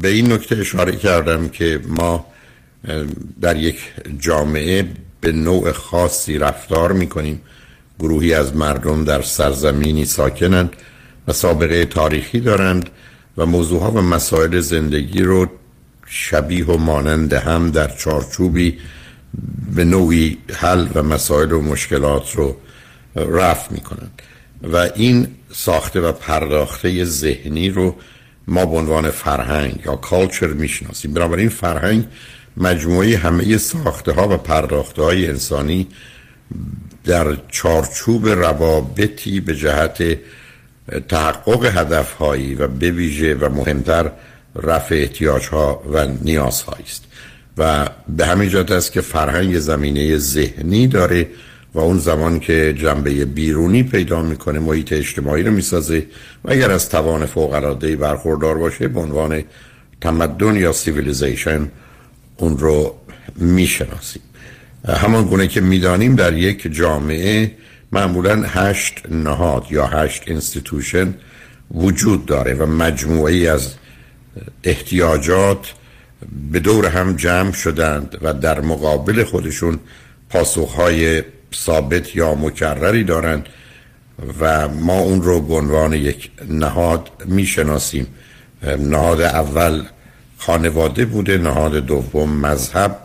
به این نکته اشاره کردم که ما در یک جامعه به نوع خاصی رفتار می‌کنیم. گروهی از مردم در سرزمینی ساکنند و سابقه تاریخی دارند و موضوعها و مسائل زندگی رو شبیه و مانند هم در چارچوبی به نوعی حل و مسائل و مشکلات رو رفت می‌کنند. و این ساخته و پرداخته ذهنی رو ما به عنوان فرهنگ یا کالچر می‌شناسیم. بنابراین فرهنگ مجموعه همه ساخته ها و پرداخته های انسانی در چارچوب روابطی به جهت تحقق هدف هایی و به و مهمتر رفع احتیاج ها و نیاز است. و به همین جهت است که فرهنگ زمینه ذهنی داره و اون زمان که جنبه بیرونی پیدا می‌کنه محیط اجتماعی رو می‌سازه. و اگر از توان فوق العاده برخوردار باشه به عنوان تمدن یا civilization اون رو می‌شناسیم. همان گونه که می‌دانیم در یک جامعه معمولا هشت نهاد یا هشت institution وجود داره و مجموعی از احتیاجات به دور هم جمع شدند و در مقابل خودشون پاسخهای ثابت یا مکرری دارند و ما اون رو به عنوان یک نهاد می‌شناسیم. نهاد اول خانواده بوده نهاد دوم مذهب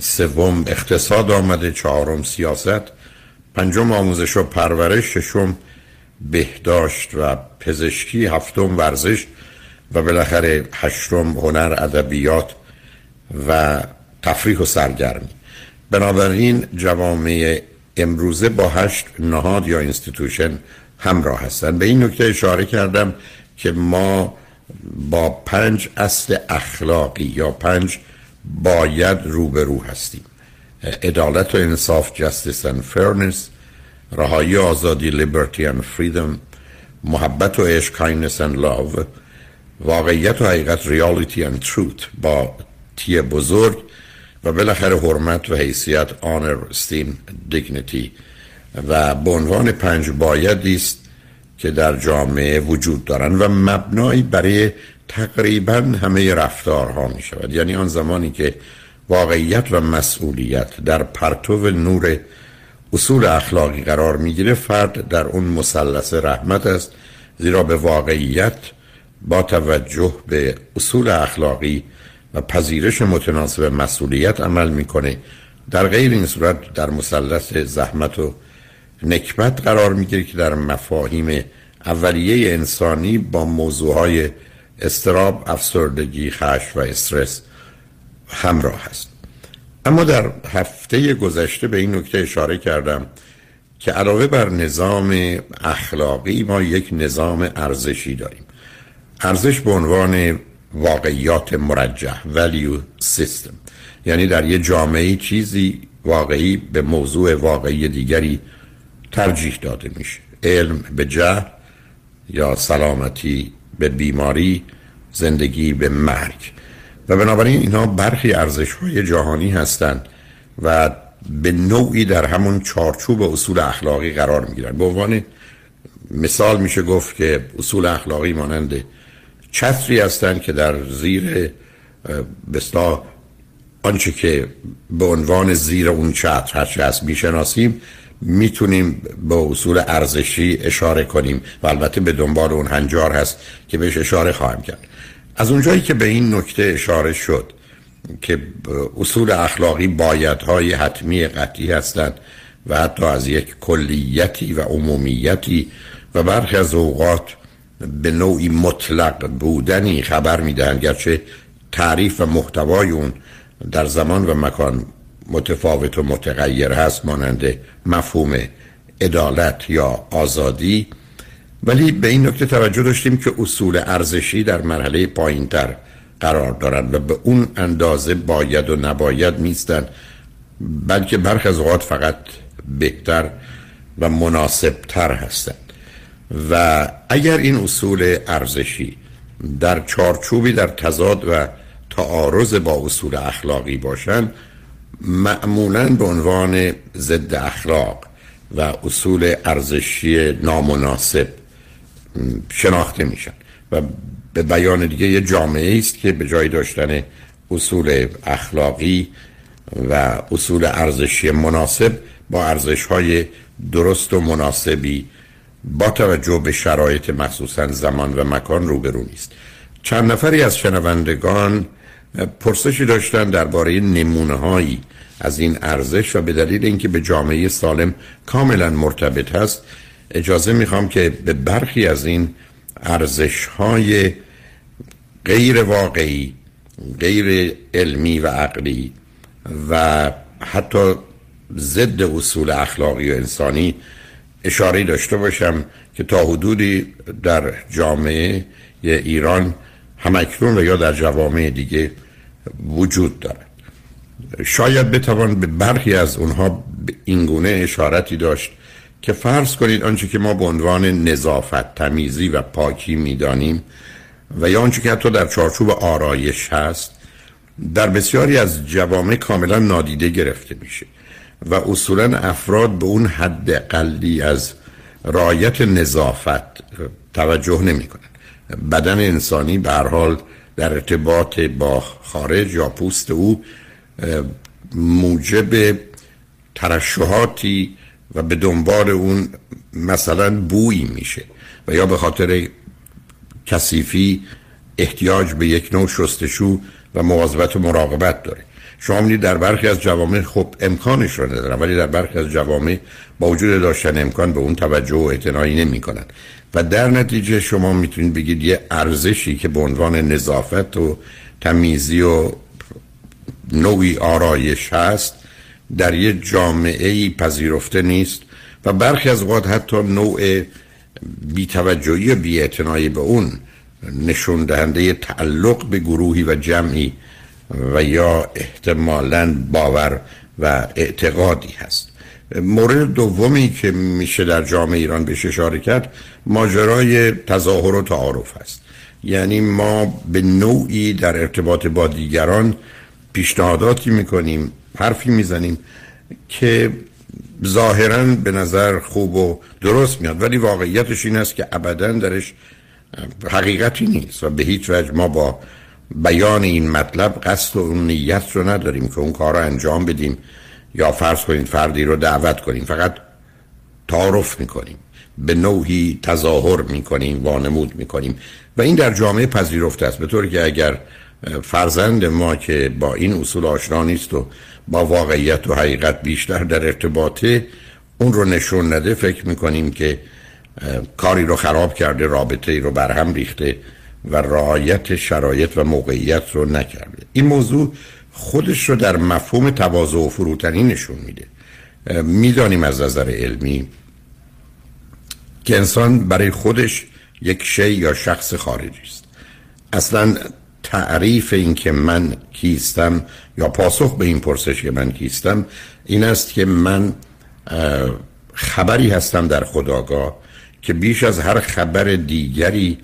سوم اقتصاد آمده چهارم سیاست پنجم آموزش و پرورش ششم بهداشت و پزشکی هفتم ورزش و بالاخره هشتم هنر ادبیات و تفریح و سرگرمی. بنابراین جوامع امروزه با هشت نهاد یا institution همراه هستند. به این نکته اشاره کردم که ما با پنج اصل اخلاقی یا پنج باید روبرو هستیم. عدالت و انصاف justice and fairness رهایی آزادی liberty and freedom محبت و عشق kindness and love واقعیت و حقیقت reality and truth. با تی بزرگ و بالاخره حرمت و حیثیت honor esteem dignity. و به عنوان پنج بایدی است که در جامعه وجود دارند و مبنایی برای تقریبا همه رفتارها می شود. یعنی آن زمانی که واقعیت و مسئولیت در پرتو نور اصول اخلاقی قرار می‌گیره فرد در اون مثلث رحمت است زیرا به واقعیت با توجه به اصول اخلاقی و پذیرش متناسب مسئولیت عمل می‌کنه. در غیر این صورت در مثلث زحمت و نکبت قرار می‌گیره که در مفاهیم اولیه انسانی با موضوعهای استراب، افسردگی، خش و استرس همراه است. اما در هفته گذشته به این نکته اشاره کردم که علاوه بر نظام اخلاقی ما یک نظام ارزشی داریم. ارزش به عنوان واقعیات مرجح value system. یعنی در یه جامعه چیزی واقعی به موضوع واقعی دیگری ترجیح داده میشه. علم به جهل یا سلامتی به بیماری زندگی به مرگ. و بنابراین اینها برخی ارزش های جهانی هستند و به نوعی در همون چارچوب اصول اخلاقی قرار می‌گیرن. به عنوان مثال میشه گفت که اصول اخلاقی مانند چتری هستند که در زیر بستا آنچه که به عنوان زیر اون چتر هرچه هست می‌شناسیم می‌تونیم به اصول ارزشی اشاره کنیم و البته به دنبال اون هنجار هست که بهش اشاره خواهم کرد. از اونجایی که به این نکته اشاره شد که اصول اخلاقی بایدهای حتمی قطعی هستند و حتی از یک کلیتی و عمومیتی و برخی از اوقات به نوعی مطلق بودنی خبر می‌دهند گرچه تعریف و محتوای اون در زمان و مکان متفاوت و متغیر هست مانند مفهوم عدالت یا آزادی. ولی به این نکته توجه داشتیم که اصول ارزشی در مرحله پایینتر قرار دارند و به اون اندازه باید و نباید نیستند بلکه برخ از اوقات فقط بهتر و مناسبتر هستند. و اگر این اصول ارزشی در چارچوبی در تضاد و تعارض با اصول اخلاقی باشند معمولا به عنوان ضد اخلاق و اصول ارزشی نامناسب شناخته میشن. و به بیان دیگه یه جامعه است که به جای داشتن اصول اخلاقی و اصول ارزشی مناسب با ارزش های درست و مناسبی با توجه به شرایط مخصوصا زمان و مکان روبرو نیست. چند نفری از شنوندگان پرسشی داشتن درباره نمونه هایی از این ارزش و به دلیل اینکه به جامعه سالم کاملا مرتبط هست اجازه می‌خوام که به برخی از این ارزش های غیر واقعی غیر علمی و عقلی و حتی ضد اصول اخلاقی و انسانی اشاره داشته باشم که تا حدودی در جامعه ایران همکنون و یا در جوامع دیگه وجود دارد. شاید بتوان به برخی از اونها اینگونه اشارتی داشت که فرض کنید آنچه که ما به عنوان نظافت تمیزی و پاکی می‌دانیم و یا آنچه که حتی در چارچوب آرایش هست در بسیاری از جوامع کاملا نادیده گرفته میشه. و اصولا افراد به اون حد قلی از رایت نظافت توجه نمی کنن. بدن انسانی به حال در ارتباط با خارج یا پوست او موجب ترشحاتی و به دنبال اون مثلا بویی میشه و یا به خاطر کثیفی احتیاج به یک نوع شستشو و مواظبت و مراقبت داره شما می‌دید در برخی از جوامع خب امکانش رو ندارن ولی در برخی از جوامع با وجود داشتن امکان به اون توجه و اعتنایی نمی کنن و در نتیجه شما می‌تونید بگید یه ارزشی که به عنوان نظافت و تمیزی و نوعی آرایش هست در یه جامعه ای پذیرفته نیست و برخی از اوقات حتی نوع بیتوجهی و بیاعتنایی به اون نشون دهنده تعلق به گروهی و جمعی و یا احتمالا باور و اعتقادی هست. مورد دومی که میشه در جامعه ایران بهش اشاره کرد ماجرای تظاهر و تعارف هست. یعنی ما به نوعی در ارتباط با دیگران پیشنهاداتی می‌کنیم حرفی می‌زنیم که ظاهرا به نظر خوب و درست میاد. ولی واقعیتش این است که ابدا درش حقیقتی نیست و به هیچ وجه ما با بیان این مطلب قصد و اون نیت رو نداریم که اون کار رو انجام بدیم. یا فرض کنید فردی رو دعوت کنیم. فقط تعارف می‌کنیم. به نوعی تظاهر می‌کنیم وانمود می‌کنیم. و این در جامعه پذیرفته است. به طوری که اگر فرزند ما که با این اصول آشنا نیست و با واقعیت و حقیقت بیشتر در ارتباطه اون رو نشون نده فکر می‌کنیم که کاری رو خراب کرده رابطه ای رو برهم ریخته. و رعایت شرایط و موقعیت رو نکرده. این موضوع خودش رو در مفهوم تواضع و فروتنی نشون میده. می‌دانیم از نظر علمی که انسان برای خودش یک شی یا شخص خارجی است. اصلا تعریف این که من کیستم یا پاسخ به این پرسش که من کیستم این است که من خبری هستم در خداگاه که بیش از هر خبر دیگری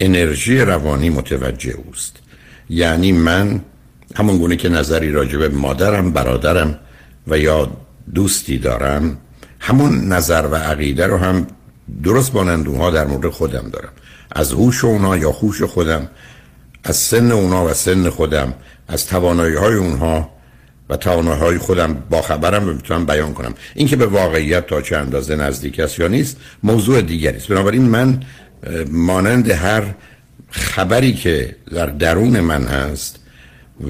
انرژی روانی متوجه اوست. یعنی من همون گونه که نظری راجع به مادرم برادرم و یا دوستی دارم همون نظر و عقیده رو هم درست مانند اونها در مورد خودم دارم. از هوش اونها یا خوش خودم از سن اونها و سن خودم از توانایی های اونها و توانایی های خودم با خبرم و می‌تونم بیان کنم. این که به واقعیت تا چه اندازه نزدیک است یا نیست موضوع دیگری است. بنابراین من مانند هر خبری که در درون من هست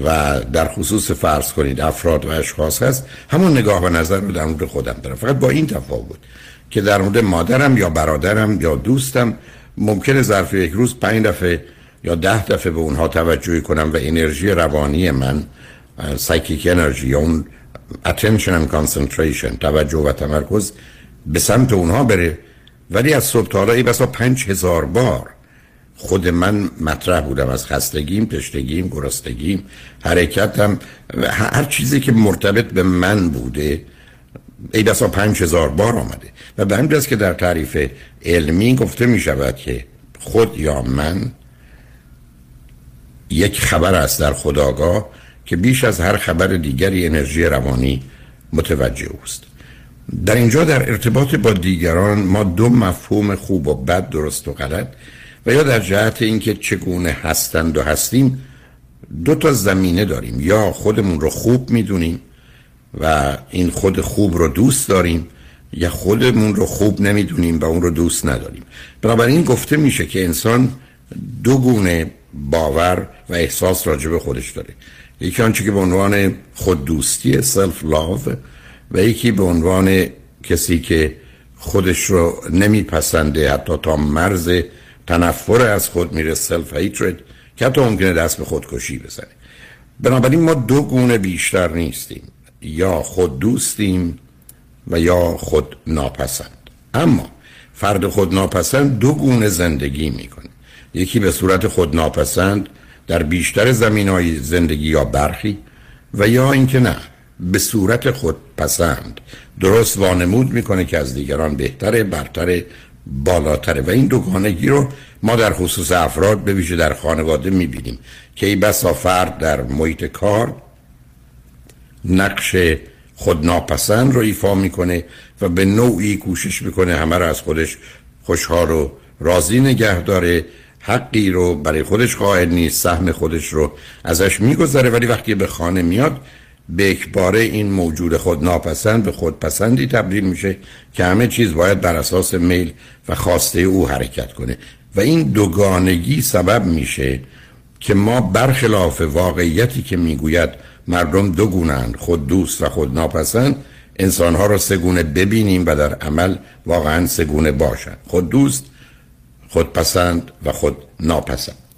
و در خصوص فرض کنید افراد و اشخاص هست همون نگاه و نظر رو در مورد خودم دارم. فقط با این تفاوت که در مورد مادرم یا برادرم یا دوستم ممکنه ظرف یک روز پنج دفعه یا ده دفعه به اونها توجه کنم و انرژی روانی من سایکیک انرژی یا اون attention and concentration توجه و تمرکز به سمت اونها بره. ولی از صبح تا ای بسا پنج هزار بار خود من مطرح بودم. از خستگیم، تشتگیم، گرستگیم، حرکتم هر چیزی که مرتبط به من بوده ای بسا پنج هزار بار آمده. و به همین که در تعریف علمی گفته می شود که خود یا من یک خبر است در خداگاه که بیش از هر خبر دیگری انرژی روانی متوجه اوست. در اینجا در ارتباط با دیگران ما دو مفهوم خوب و بد درست و غلط و یا در جهت اینکه چگونه هستند و هستیم دو تا زمینه داریم. یا خودمون رو خوب می‌دونیم و این خود خوب رو دوست داریم یا خودمون رو خوب نمی‌دونیم و اون رو دوست نداریم. بنابراین گفته میشه که انسان دو گونه باور و احساس راجع به خودش داره. یکی آنچه که به عنوان خود دوستی self-love و یکی به عنوان کسی که خودش رو نمیپسنده حتی تا مرز تنفر از خود میره self-hatred که حتی ممکنه دست به خودکشی بزنه. بنابراین ما دو گونه بیشتر نیستیم. یا خود دوستیم و یا خود ناپسند. اما فرد خود ناپسند دو گونه زندگی می‌کنه. یکی به صورت خود ناپسند در بیشتر زمین های زندگی یا برخی و یا اینکه نه. به صورت خود پسند. درست وانمود می‌کنه که از دیگران بهتره برتره بالاتره و این دوگانگی رو ما در خصوص افراد به ویژه در خانواده می‌بینیم. که ای بسا فرد در محیط کار نقش خود ناپسند رو ایفا می‌کنه و به نوعی کوشش می‌کنه همه رو از خودش خوشحال و راضی نگه داره. حقی رو برای خودش قائل نیست سهم خودش رو ازش میگذره. ولی وقتی به خانه میاد به اکباره این موجود خود ناپسند به خود پسندی تبدیل میشه که همه چیز باید بر اساس میل و خواسته او حرکت کنه. و این دوگانگی سبب میشه که ما برخلاف واقعیتی که می‌گوید مردم دو گونن خود دوست و خود ناپسند انسانها را سگونه ببینیم و در عمل واقعا سگونه باشند. خود دوست خود پسند و خود ناپسند.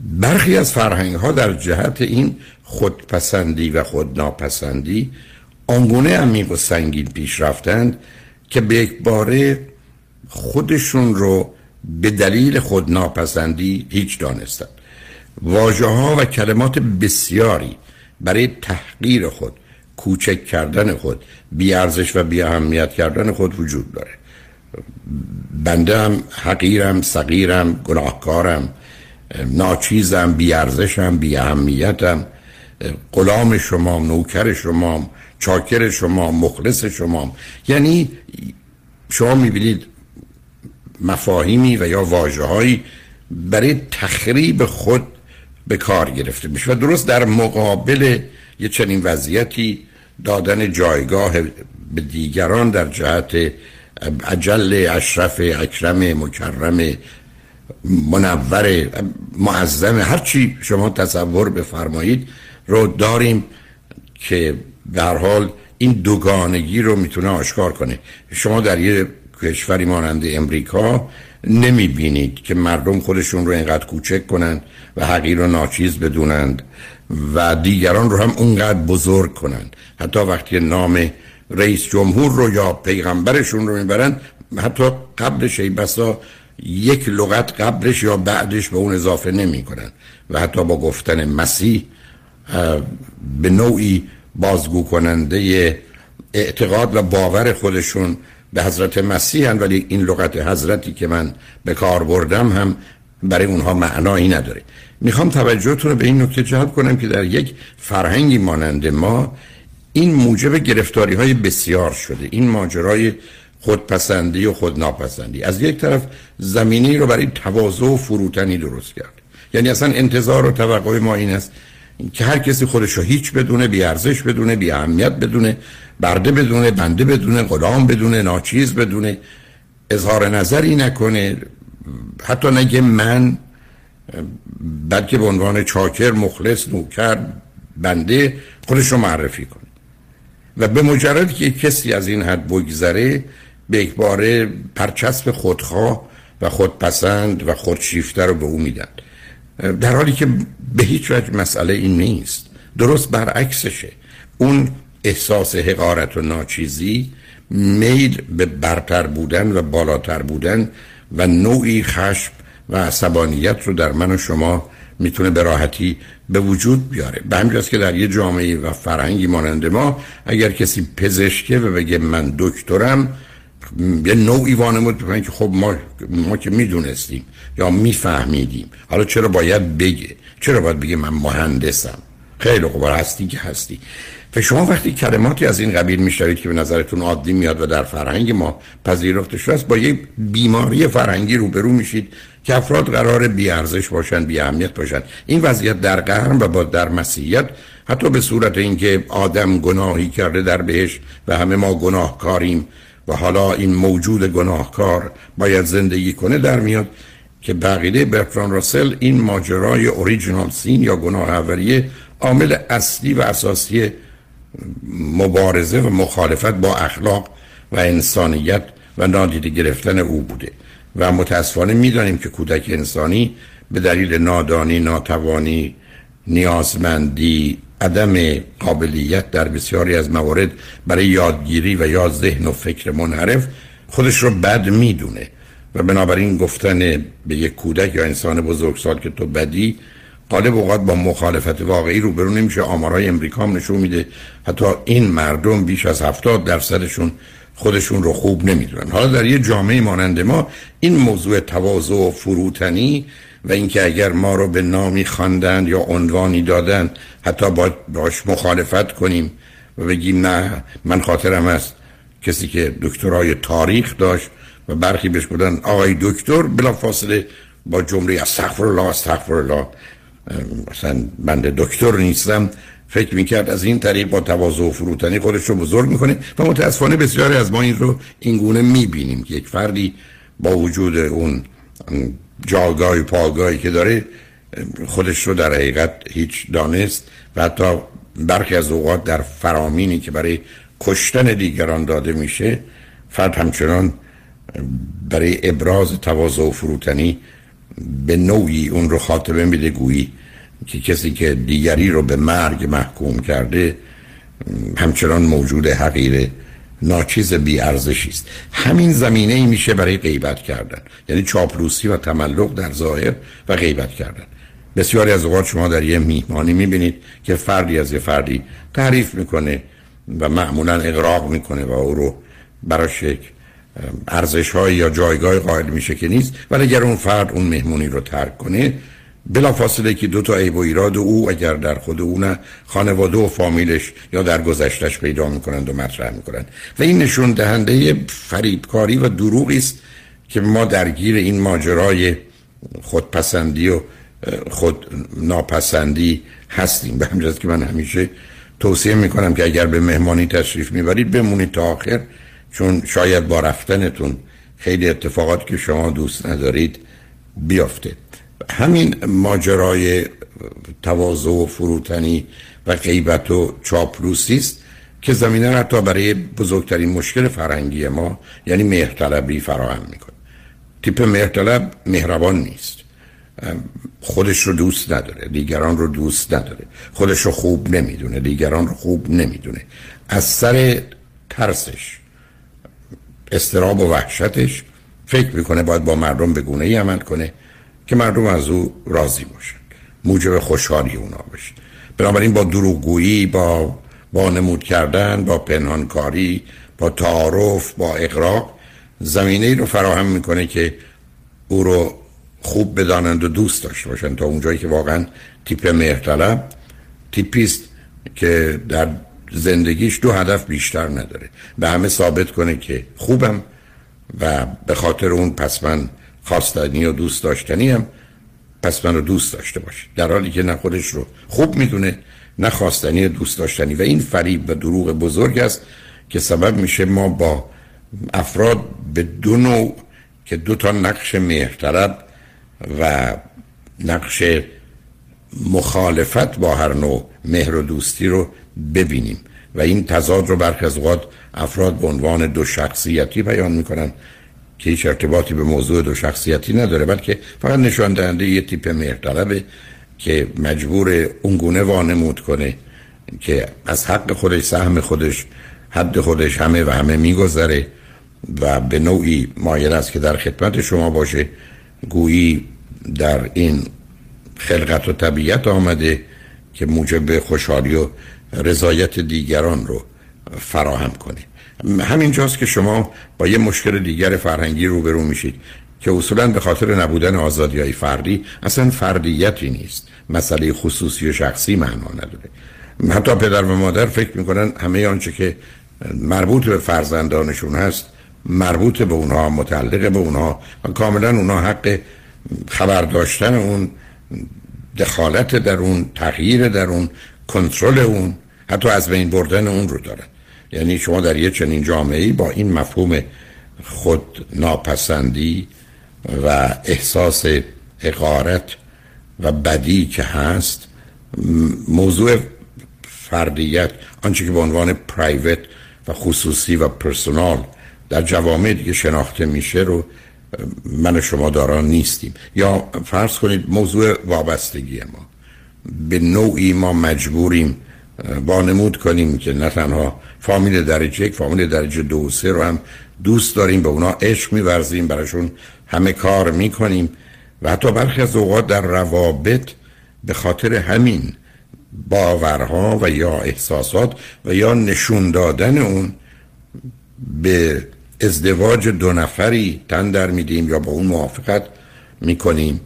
برخی از فرهنگ ها در جهت این خودپسندی و خود ناپسندی آنگونه عمیق و سنگین پیش رفتند که به یک باره خودشون رو به دلیل خود ناپسندی هیچ دانستند. واجه ها و کلمات بسیاری برای تحقیر خود کوچک کردن خود بیارزش و بی اهمیت کردن خود وجود داره. بنده هم حقیرم صغیرم گناهکارم ناچیزم بیارزشم بی اهمیتم غلام شما نوکر شما چاکر شما مخلص شما. یعنی شما می‌بینید مفاهیمی و یا واجه برای تخریب خود به کار گرفته میشه و درست در مقابل یه چنین وضعیتی دادن جایگاه به دیگران در جهت عجل اشرف اکرم مکرم منور معظم هرچی شما تصور بفرمایید رو داریم که در حال این دوگانگی رو می‌تونه آشکار کنه. شما در یه کشوری مانند امریکا نمی بینید که مردم خودشون رو اینقدر کوچک کنند و حقیر رو ناچیز بدونند و دیگران رو هم اونقدر بزرگ کنند حتی وقتی نام رئیس جمهور رو یا پیغمبرشون رو می‌برند حتی قبلش ای بسا یک لغت قبلش یا بعدش به اون اضافه نمی کنند و حتی با گفتن مسیح به نوعی بازگو کننده اعتقاد و باور خودشون به حضرت مسیح هن ولی این لغت حضرتی که من به کار بردم هم برای اونها معنایی نداره. می‌خوام توجهتون رو به این نکته جلب کنم که در یک فرهنگی مانند ما این موجب گرفتاری های بسیار شده. این ماجرای خودپسندی و خودناپسندی. از یک طرف زمینی رو برای تواضع و فروتنی درست کرد. یعنی اصلا انتظار و توقع ما این است که هر کسی خودش رو هیچ بدونه بی ارزش بدونه بی اهمیت بدونه برده بدونه بنده بدونه غلام بدونه ناچیز بدونه. اظهار نظری نکنه. حتی نگه من بلکه به عنوان چاکر مخلص نوکر بنده خودش رو معرفی کنه. و به مجرد که کسی از این حد بگذره به یک باره پرچسب خودخواه و خودپسند و خودشیفته رو به او میدن. در حالی که به هیچ وجه مسئله این نیست. درست برعکسشه. اون احساس حقارت و ناچیزی میل به برتر بودن و بالاتر بودن و نوعی خشم و عصبانیت رو در من و شما می‌تونه به راحتی به وجود بیاره. به همجاست که در یه جامعه و فرهنگی مانند ما اگر کسی پزشکه و بگه من دکترم یه نوعی وانمود که خب ما, ما که می‌دونستیم یا میفهمیدیم. حالا چرا باید بگه؟ چرا باید بگه من مهندسم؟ خیلی خوب هستی که هستی. و شما وقتی کلماتی از این قبیل میشنوید که به نظرتون عادی میاد و در فرهنگ ما پذیرفته شده است با یه بیماری فرهنگی روبرو میشید که افراد قرار بیارزش باشن بی اهمیت باشن. این وضعیت در قرن و با در مسیحیت حتی به صورت اینکه آدم گناهی کرده در بهش و همه ما گناهکاریم. و حالا این موجود گناهکار باید زندگی کنه در میاد که بقیده برتران راسل این ماجرای اوریجینال سین یا گناه اولیه عامل اصلی و اساسی مبارزه و مخالفت با اخلاق و انسانیت و نادیده گرفتن او بوده. و متاسفانه می‌دانیم که کودک انسانی به دلیل نادانی، ناتوانی، نیازمندی، عدم قابلیت در بسیاری از موارد برای یادگیری و یا ذهن و فکر منحرف خودش رو بد می‌دونه. و بنابراین گفتن به یک کودک یا انسان بزرگسال که تو بدی غالب اوقات با مخالفت واقعی روبرو نمیشه. آمارای امریکا هم نشون میده. حتی این مردم بیش از 70 درصدشون خودشون رو خوب نمی‌دونن. حالا در یه جامعه مانند ما این موضوع تواضع و فروتنی و اینکه اگر ما رو به نامی خواندند یا عنوانی دادن حتی باید باش مخالفت کنیم و بگیم نه من خاطرم است کسی که دکترای تاریخ داشت و برخی بهش بودن آقای دکتر بلا فاصله با جمله استغفر الله استغفر الله مثلا بنده دکتر نیستم. فکر می‌کرد از این طریق با تواضع و فروتنی خودش رو بزرگ می‌کنه و متاسفانه بسیاری از ما این رو اینگونه می‌بینیم که یک فردی با وجود اون جاگاه پاگاهی که داره خودش رو در حقیقت هیچ دانست و حتی برخی از اوقات در فرامینی که برای کشتن دیگران داده میشه فرد همچنان برای ابراز تواضع و فروتنی به نوعی اون رو خاطبه میده. گویی که کسی که دیگری رو به مرگ محکوم کرده همچنان موجود حقیره. ناچیز بی ارزشی است. همین زمینه ای میشه برای غیبت کردن. یعنی چاپلوسی و تملق در ظاهر و غیبت کردن. بسیاری از اوقات شما در یه میهمانی می‌بینید که فردی از یه فردی تعریف می‌کنه و معمولا اقراق می‌کنه و او رو براش یک ارزش یا جایگاه قائل میشه که نیست. ولی اگر اون فرد اون مهمونی رو ترک کنه بلا فاصله که دو تا عیب و ایراد او اگر در خود او نه خانواده و فامیلش یا در گذشتش پیدا می‌کنند و مطرح می‌کنند. و این نشون دهنده فریبکاری و دروغی است که ما درگیر این ماجرای خودپسندی و خود ناپسندی هستیم. به همجاز که من همیشه توصیه می‌کنم که اگر به مهمانی تشریف می‌برید بمونید تا آخر چون شاید با رفتنتون خیلی اتفاقات که شما دوست ندارید بیافته همین ماجرای تواضع و فروتنی و غیبت و چاپلوسی است که زمینه را حتی برای بزرگترین مشکل فرهنگی ما یعنی مهرطلبی فراهم می‌کنه. تیپ مهرطلب مهربان نیست. خودش رو دوست نداره دیگران رو دوست نداره. خودش رو خوب نمی‌دونه دیگران رو خوب نمی‌دونه. از سر ترسش استراب و وحشتش فکر می‌کنه باید با مردم به گونه ای عمل کنه. که مردم از او راضی باشن موجب خوشحالی اونا بشه بنابراین با دروغگویی با نمود کردن با پنهانکاری با تعارف با اقراق زمینه ای رو فراهم می‌کنه که او رو خوب بدانند و دوست داشته باشن تا اونجایی که واقعا تیپ مهرطلب تیپیست که در زندگیش دو هدف بیشتر نداره. به همه ثابت کنه که خوبم و به خاطر اون پس من خواستنی و دوست داشتنی هم پس من رو دوست داشته باشه در حالی که نه خودش رو خوب می‌دونه نه خواستنی و دوست داشتنی. و این فریب و دروغ بزرگ است که سبب میشه ما با افراد به دو نوع که دو تا نقش مهرطلب و نقش مخالفت با هر نوع مهر و دوستی رو ببینیم. و این تضاد رو برخی از اوقات افراد به عنوان دو شخصیتی بیان می‌کنن. که هیچ ارتباطی به موضوع دو شخصیتی نداره بلکه فقط نشان دهنده یه تیپ مهرطلبه که مجبور اونگونه وانمود کنه که از حق خودش سهم خودش حد خودش همه و همه میگذره و به نوعی مایل است که در خدمت شما باشه. گویی در این خلقت و طبیعت آمده که موجب خوشحالی و رضایت دیگران رو فراهم کنه. همین جاست که شما با یه مشکل دیگر فرهنگی روبرو میشید که اصولا به خاطر نبودن آزادی های فردی اصلا فردیتی نیست. مسئله خصوصی و شخصی معنا نداره. حتی پدر و مادر فکر می‌کنن همه آنچه که مربوط به فرزندانشون هست مربوط به اونها متعلق به اونها و کاملا اونها حق خبر داشتن اون دخالت در اون تغییر در اون کنترل اون حتی از بین بردن اون رو دارن. یعنی شما در یه چنین جامعه با این مفهوم خود ناپسندی و احساس اقارت و بدی که هست موضوع فردیت آنچه که به عنوان پرایوت و خصوصی و پرسونال در جوامع دیگه شناخته میشه رو من و شما داران نیستیم. یا فرض کنید موضوع وابستگی ما. به نوعی ما مجبوریم وانمود کنیم که نه تنها فامیل درجه یک فامیل درجه دو و سه رو هم دوست داریم به اونا عشق میورزیم براشون همه کار می‌کنیم. و حتی برخی از اوقات در روابط به خاطر همین باورها و یا احساسات و یا نشون دادن اون به ازدواج دو نفری تن در میدیم یا با اون موافقت می‌کنیم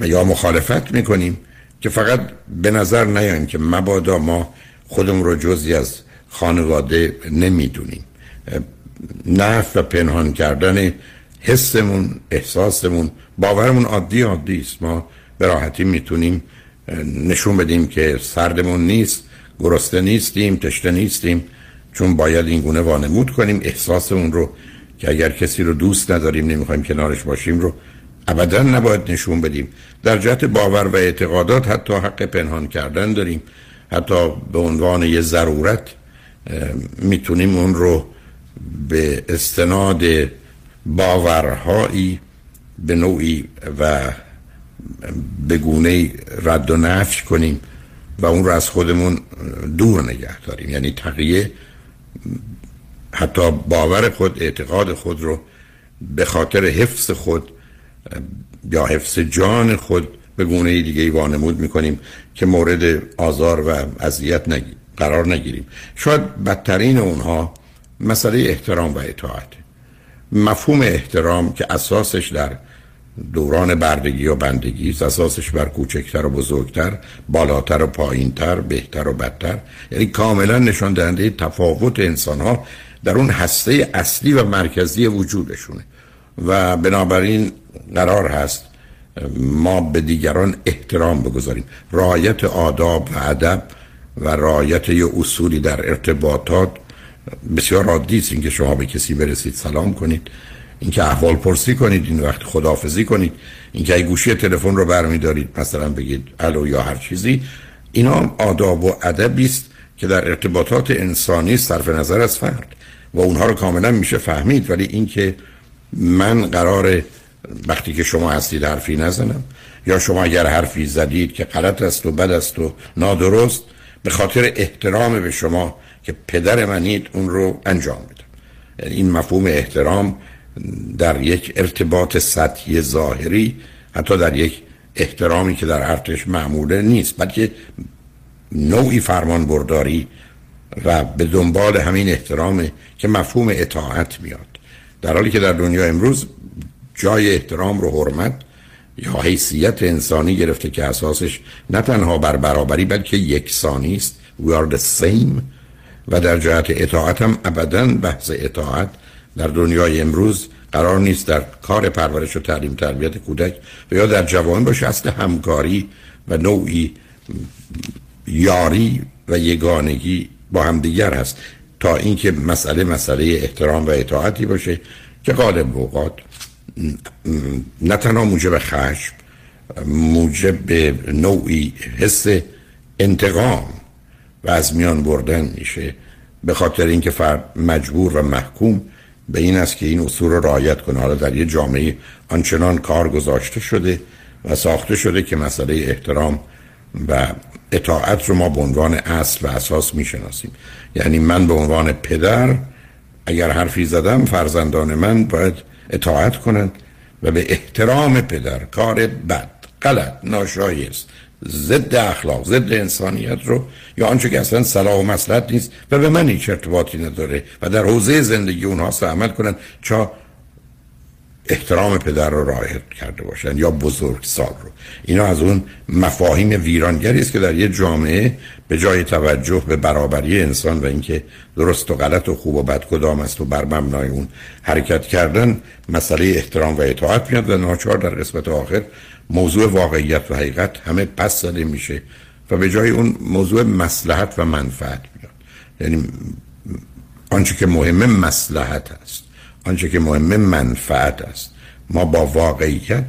و یا مخالفت می‌کنیم که فقط به نظر نیایم که مبادا ما خودمون رو جزی از خانواده نمی‌دونیم. نف و پنهان کردن حسمون احساسمون باورمون عادی عادی است. ما به راحتی می‌تونیم نشون بدیم که سردمون نیست گرسته نیستیم تشته نیستیم. چون باید این گونه وانمود کنیم احساسمون رو که اگر کسی رو دوست نداریم نمی‌خوایم کنارش باشیم رو ابدا نباید نشون بدیم. در جهت باور و اعتقادات حتی حق پنهان کردن داریم. حتی به عنوان یه ضرورت می‌تونیم اون رو به استناد باورهایی به نوعی و به گونه رد و نفش کنیم و اون رو از خودمون دور نگه داریم. یعنی تقیه حتی باور خود اعتقاد خود رو به خاطر حفظ خود یا حفظ جان خود به گونه دیگه وانمود می‌کنیم که مورد آزار و اذیت نگی قرار نگیریم. شاید بدترین اونها مسئله احترام و اطاعت. مفهوم احترام که اساسش در دوران بردگی و بندگی اساسش بر کوچکتر و بزرگتر بالاتر و پایینتر بهتر و بدتر. یعنی کاملا نشان دهنده تفاوت انسان ها در اون هسته اصلی و مرکزی وجودشونه. و بنابراین قرار هست ما به دیگران احترام بگذاریم. رعایت آداب و ادب و رعایت یه اصولی در ارتباطات بسیار عادی است. اینکه شما به کسی برسید سلام کنید. اینکه احوال پرسی کنید این وقت خداحافظی کنید. اینکه ای گوشی تلفن رو برمیدارید مثلا بگید الو یا هر چیزی اینا آداب و ادبی است که در ارتباطات انسانی صرف نظر از فرد. و اونها رو کاملا میشه فهمید. ولی اینکه من قرار وقتی که شما هستید حرفی نزنم یا شما اگر حرفی زدید که غلط است و بد است و نادرست به خاطر احترام به شما که پدر منید اون رو انجام بدم یعنی این مفهوم احترام در یک ارتباط سطحی ظاهری حتی در یک احترامی که در ارتش معموله نیست بلکه نوعی فرمان برداری و به دنبال همین احترام که مفهوم اطاعت میاد. در حالی که در دنیا امروز جای احترام رو حرمت یا حیثیت انسانی گرفته که اساسش نه تنها بر برابری بلکه یکسانی است. We are the same. و در جهت اطاعت هم ابدا بحث اطاعت. در دنیای امروز قرار نیست در کار پرورش و تعلیم تربیت کودک و یا در جوان باشه. اصل همکاری و نوعی یاری و یگانگی با همدیگر هست. تا اینکه مسئله مسئله احترام و اطاعتی باشه که غالب اوقات نه تنها موجب خشم موجب نوعی حس انتقام و از میان بردن میشه. به خاطر اینکه فرد مجبور و محکوم به این است که این اصول رو رعایت کنه. حالا در یه جامعه آنچنان کار گذاشته شده و ساخته شده که مسئله احترام و اطاعت رو ما به عنوان اصل و اساس می‌شناسیم. یعنی من به عنوان پدر اگر حرفی زدم فرزندان من باید اطاعت کنند و به احترام پدر کار بد غلط ناشایست ضد اخلاق ضد انسانیت رو یا آنچه که اصلا صلاح و مسلحت نیست و به من هیچ ارتباطی نداره و در حوزه زندگی اونها عمل کنند چا احترام پدر رو رعایت کرده باشن یا بزرگ سال رو. اینا از اون مفاهیم ویرانگری است که در یه جامعه به جای توجه به برابری انسان و اینکه درست و غلط و خوب و بد کدام است و بر مبنای اون حرکت کردن مسئله احترام و اطاعت میاد و ناچار در قسمت آخر موضوع واقعیت و حقیقت همه پس زده میشه و به جای اون موضوع مسلحت و منفعت میاد. یعنی آنچه که مهمه مسلحت است. آنچه که مهمه منفعت است. ما با واقعیت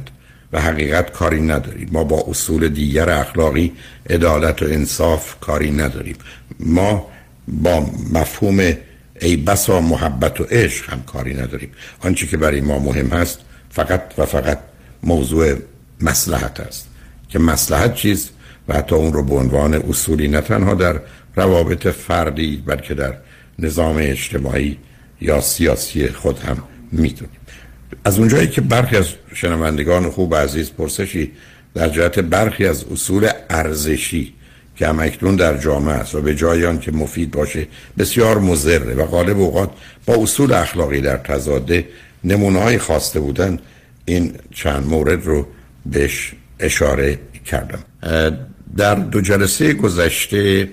و حقیقت کاری نداریم. ما با اصول دیگر اخلاقی عدالت و انصاف کاری نداریم. ما با مفهوم ای بسا محبت و عشق هم کاری نداریم. آنچه که برای ما مهم هست فقط و فقط موضوع مسلحت است. که مسلحت چیز و حتی اون رو به عنوان اصولی نه تنها در روابط فردی بلکه در نظام اجتماعی یا سیاسی خود هم می‌دونیم. از اونجایی که برخی از شنوندگان خوب عزیز پرسشی در جهت برخی از اصول ارزشی که همکنون در جامعه است و به جای که مفید باشه بسیار مزره و غالب اوقات با اصول اخلاقی در تضاده نمونه های خواسته بودن این چند مورد رو بهش اشاره کردم. در دو جلسه گذشته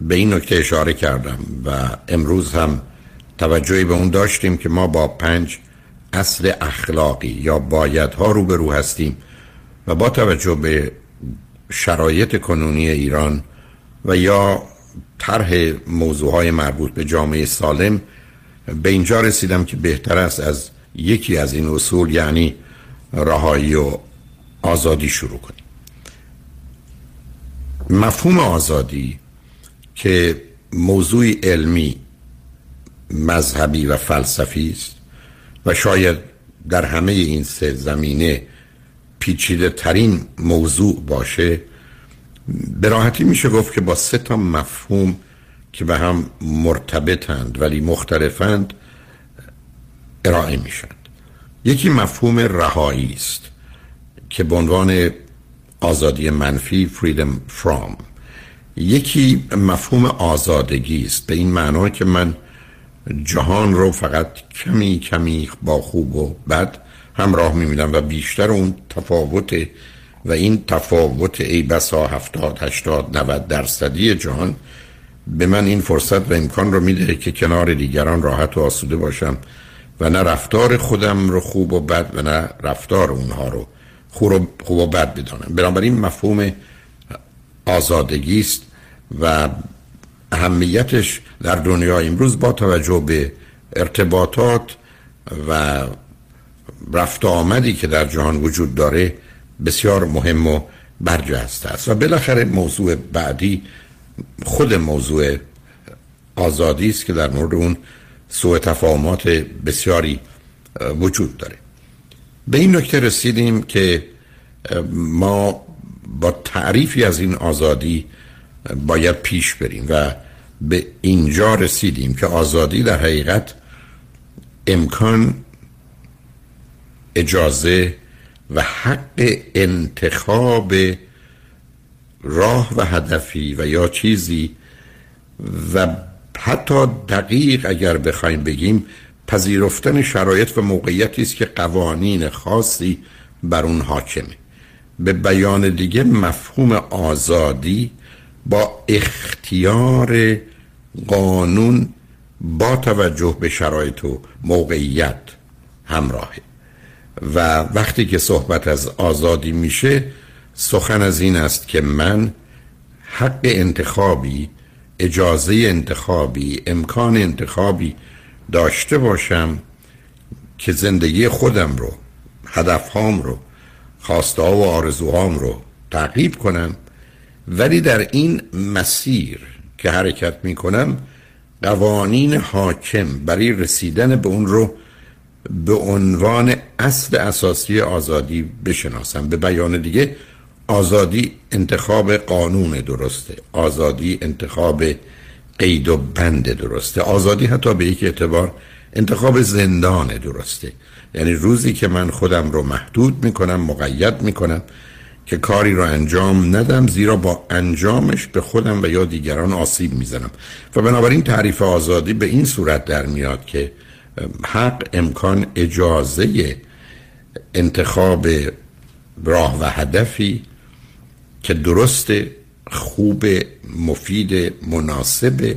به این نکته اشاره کردم و امروز هم توجهی به اون داشتیم که ما با پنج اصل اخلاقی یا بایدها روبرو هستیم و با توجه به شرایط کنونی ایران و یا طرح موضوعهای مربوط به جامعه سالم به اینجا رسیدم که بهتر است از یکی از این اصول یعنی رهایی و آزادی شروع کنیم. مفهوم آزادی که موضوع علمی مذهبی و فلسفی است و شاید در همه این سه زمینه پیچیده ترین موضوع باشه. به راحتی میشه گفت که با سه تا مفهوم که به هم مرتبطند ولی مختلفند ارائه میشند. یکی مفهوم رهایی است که به عنوان آزادی منفی freedom from. یکی مفهوم آزادگی است. به این معنا که من جهان رو فقط کمی کمی با خوب و بد همراه می‌بینم و بیشتر اون تفاوت و این تفاوت ای بسا هفتاد هشتاد نود درصدی جهان به من این فرصت و امکان رو میده که کنار دیگران راحت و آسوده باشم و نه رفتار خودم رو خوب و بد و نه رفتار اونها رو خوب و بد بدانم. بنابراین مفهوم آزادگی است و اهمیتش در دنیا امروز با توجه به ارتباطات و رفت آمدی که در جهان وجود داره بسیار مهم و برجسته است. و بالاخره موضوع بعدی خود موضوع آزادی است که در مورد اون سوء تفاهمات بسیاری وجود داره. به این نکته رسیدیم که ما با تعریفی از این آزادی باید پیش بریم و به اینجا رسیدیم که آزادی در حقیقت امکان اجازه و حق انتخاب راه و هدفی و یا چیزی و حتی دقیق اگر بخوایم بگیم پذیرفتن شرایط و موقعیتی است که قوانین خاصی بر اون حاکمه. به بیان دیگه مفهوم آزادی با اختیار قانون با توجه به شرایط و موقعیت همراهه. و وقتی که صحبت از آزادی میشه سخن از این است که من حق انتخابی اجازه انتخابی امکان انتخابی داشته باشم که زندگی خودم رو هدفهام رو خواسته و آرزوهام رو تعقیب کنم. ولی در این مسیر که حرکت می کنم قوانین حاکم برای رسیدن به اون رو به عنوان اصل اساسی آزادی بشناسم. به بیان دیگه آزادی انتخاب قانون درسته. آزادی انتخاب قید و بند درسته. آزادی حتی به یک اعتبار انتخاب زندان درسته. یعنی روزی که من خودم رو محدود می‌کنم مقید می‌کنم که کاری رو انجام ندم زیرا با انجامش به خودم و یا دیگران آسیب می‌زنم. و بنابراین تعریف آزادی به این صورت در میاد که حق امکان اجازه انتخاب راه و هدفی که درست خوب مفید مناسب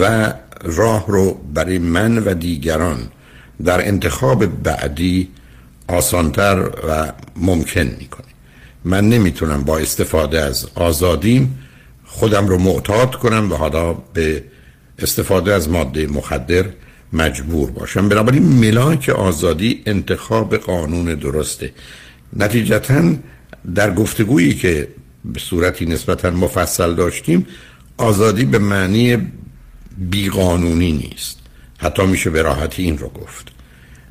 و راه رو برای من و دیگران در انتخاب بعدی آسانتر و ممکن می‌کنه. من نمی‌تونم با استفاده از آزادیم خودم رو معتاد کنم و حالا به استفاده از ماده مخدر مجبور باشم. بنابراین ملاک آزادی انتخاب قانون درسته. نتیجتا در گفتگویی که به صورتی نسبتا مفصل داشتیم آزادی به معنی بیقانونی نیست. حتی میشه به راحتی این رو گفت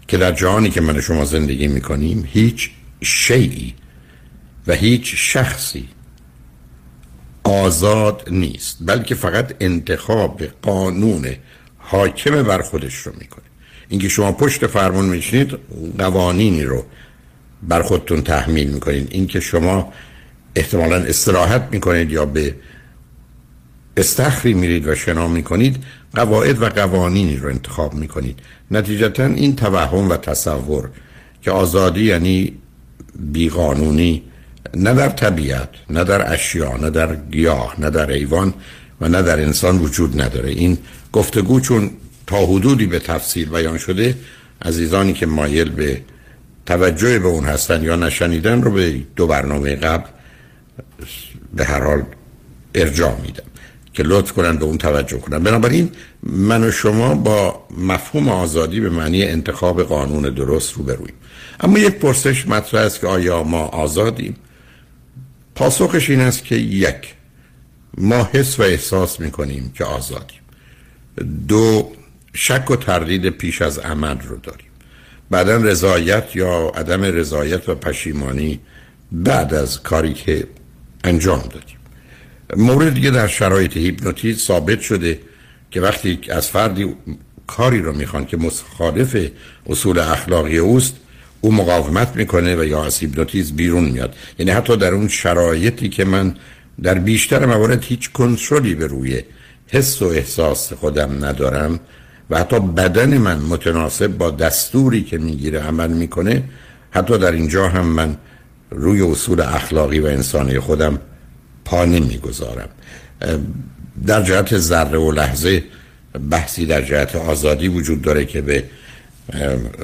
که در جهانی که من شما زندگی می‌کنیم هیچ شیعی و هیچ شخصی آزاد نیست بلکه فقط انتخاب قانون حاکم بر خودش رو می‌کنه. اینکه شما پشت فرمون میشینید قوانینی رو بر خودتون تحمیل می‌کنید. اینکه شما احتمالا استراحت می‌کنید یا به استخری میرید و شنا می‌کنید قواعد و قوانینی رو انتخاب می‌کنید. نتیجتا این توهم و تصور که آزادی یعنی بیقانونی نه در طبیعت نه در اشیا نه در گیاه نه در ایوان و نه در انسان وجود نداره. این گفتگو چون تا حدودی به تفصیل بیان شده عزیزانی که مایل به توجه به اون هستن یا نشنیدن رو به دو برنامه قبل به هر حال ارجاع میدم که لطف کنن به اون توجه کنن. بنابراین من و شما با مفهوم آزادی به معنی انتخاب قانون درست رو برویم اما یک پرسش مطرح است که آیا ما آزادیم؟ پاسخش این است که یک ما حس و احساس می‌کنیم که آزادیم. دو شک و تردید پیش از عمل رو داریم. بعدا رضایت یا عدم رضایت و پشیمانی بعد از کاری که انجام دادیم. مورد دیگه در شرایط هیپنوتیزم ثابت شده که وقتی از فردی کاری رو می‌خوان که مخالف اصول اخلاقی اوست او مقاومت می‌کنه و یا از هیپنوتیزم بیرون میاد. یعنی حتی در اون شرایطی که من در بیشتر موارد هیچ کنترلی به روی حس و احساس خودم ندارم و حتی بدن من متناسب با دستوری که می‌گیره عمل می‌کنه حتی در اینجا هم من روی اصول اخلاقی و انسانی خودم پا نمی‌گذارم در جهت ذره و لحظه بحثی در جهت آزادی وجود داره که به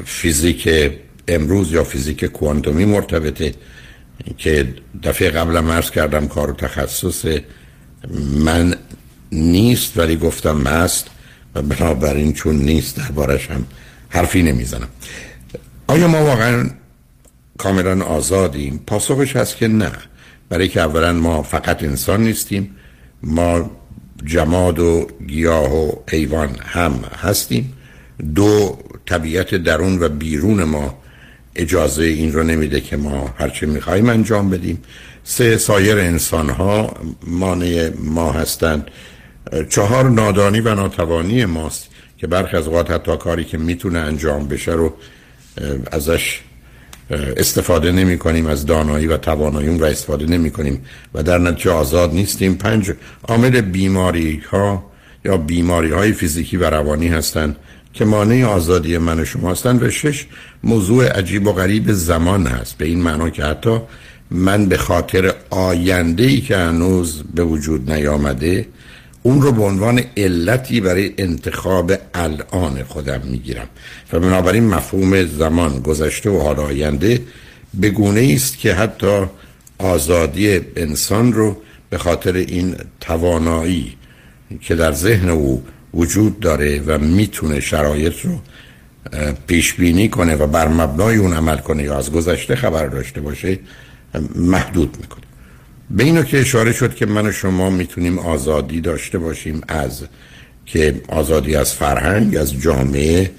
فیزیک امروز یا فیزیک کوانتومی مرتبطه که دفعه قبلم عرض کردم کار و تخصص من نیست ولی گفتم مست و بنابراین چون نیست دربارش هم حرفی نمی‌زنم. آیا ما واقعا کاملا آزادیم؟ پاسخش هست که نه. برای که اولا ما فقط انسان نیستیم ما جماد و گیاه و حیوان هم هستیم. دو طبیعت درون و بیرون ما اجازه این رو نمیده که ما هرچه میخواییم انجام بدیم. سه سایر انسان ها مانع ما هستند. چهار نادانی و ناتوانی ماست که برخی از اوقات حتی کاری که می‌تونه انجام بشه رو ازش استفاده نمی کنیم از دانایی و توانایی را استفاده نمی کنیم و در نتیجه آزاد نیستیم. پنج عامل بیماری ها یا بیماری های فیزیکی و روانی هستند. که مانع آزادی من و شما هستند و شش موضوع عجیب و غریب زمان هست. به این معنا که حتی من به خاطر آینده ای که هنوز به وجود نیامده اون رو به عنوان علتی برای انتخاب الان خودم می‌گیرم. و بنابراین مفهوم زمان گذشته و حال آینده به گونه است که حتی آزادی انسان رو به خاطر این توانایی که در ذهن او وجود داره و می‌تونه شرایط رو پیش بینی کنه و بر مبنای اون عمل کنه یا از گذشته خبر داشته باشه محدود می‌کنه. به اینو که اشاره شد که من و شما می‌تونیم آزادی داشته باشیم از که آزادی از فرهنگ از جامعه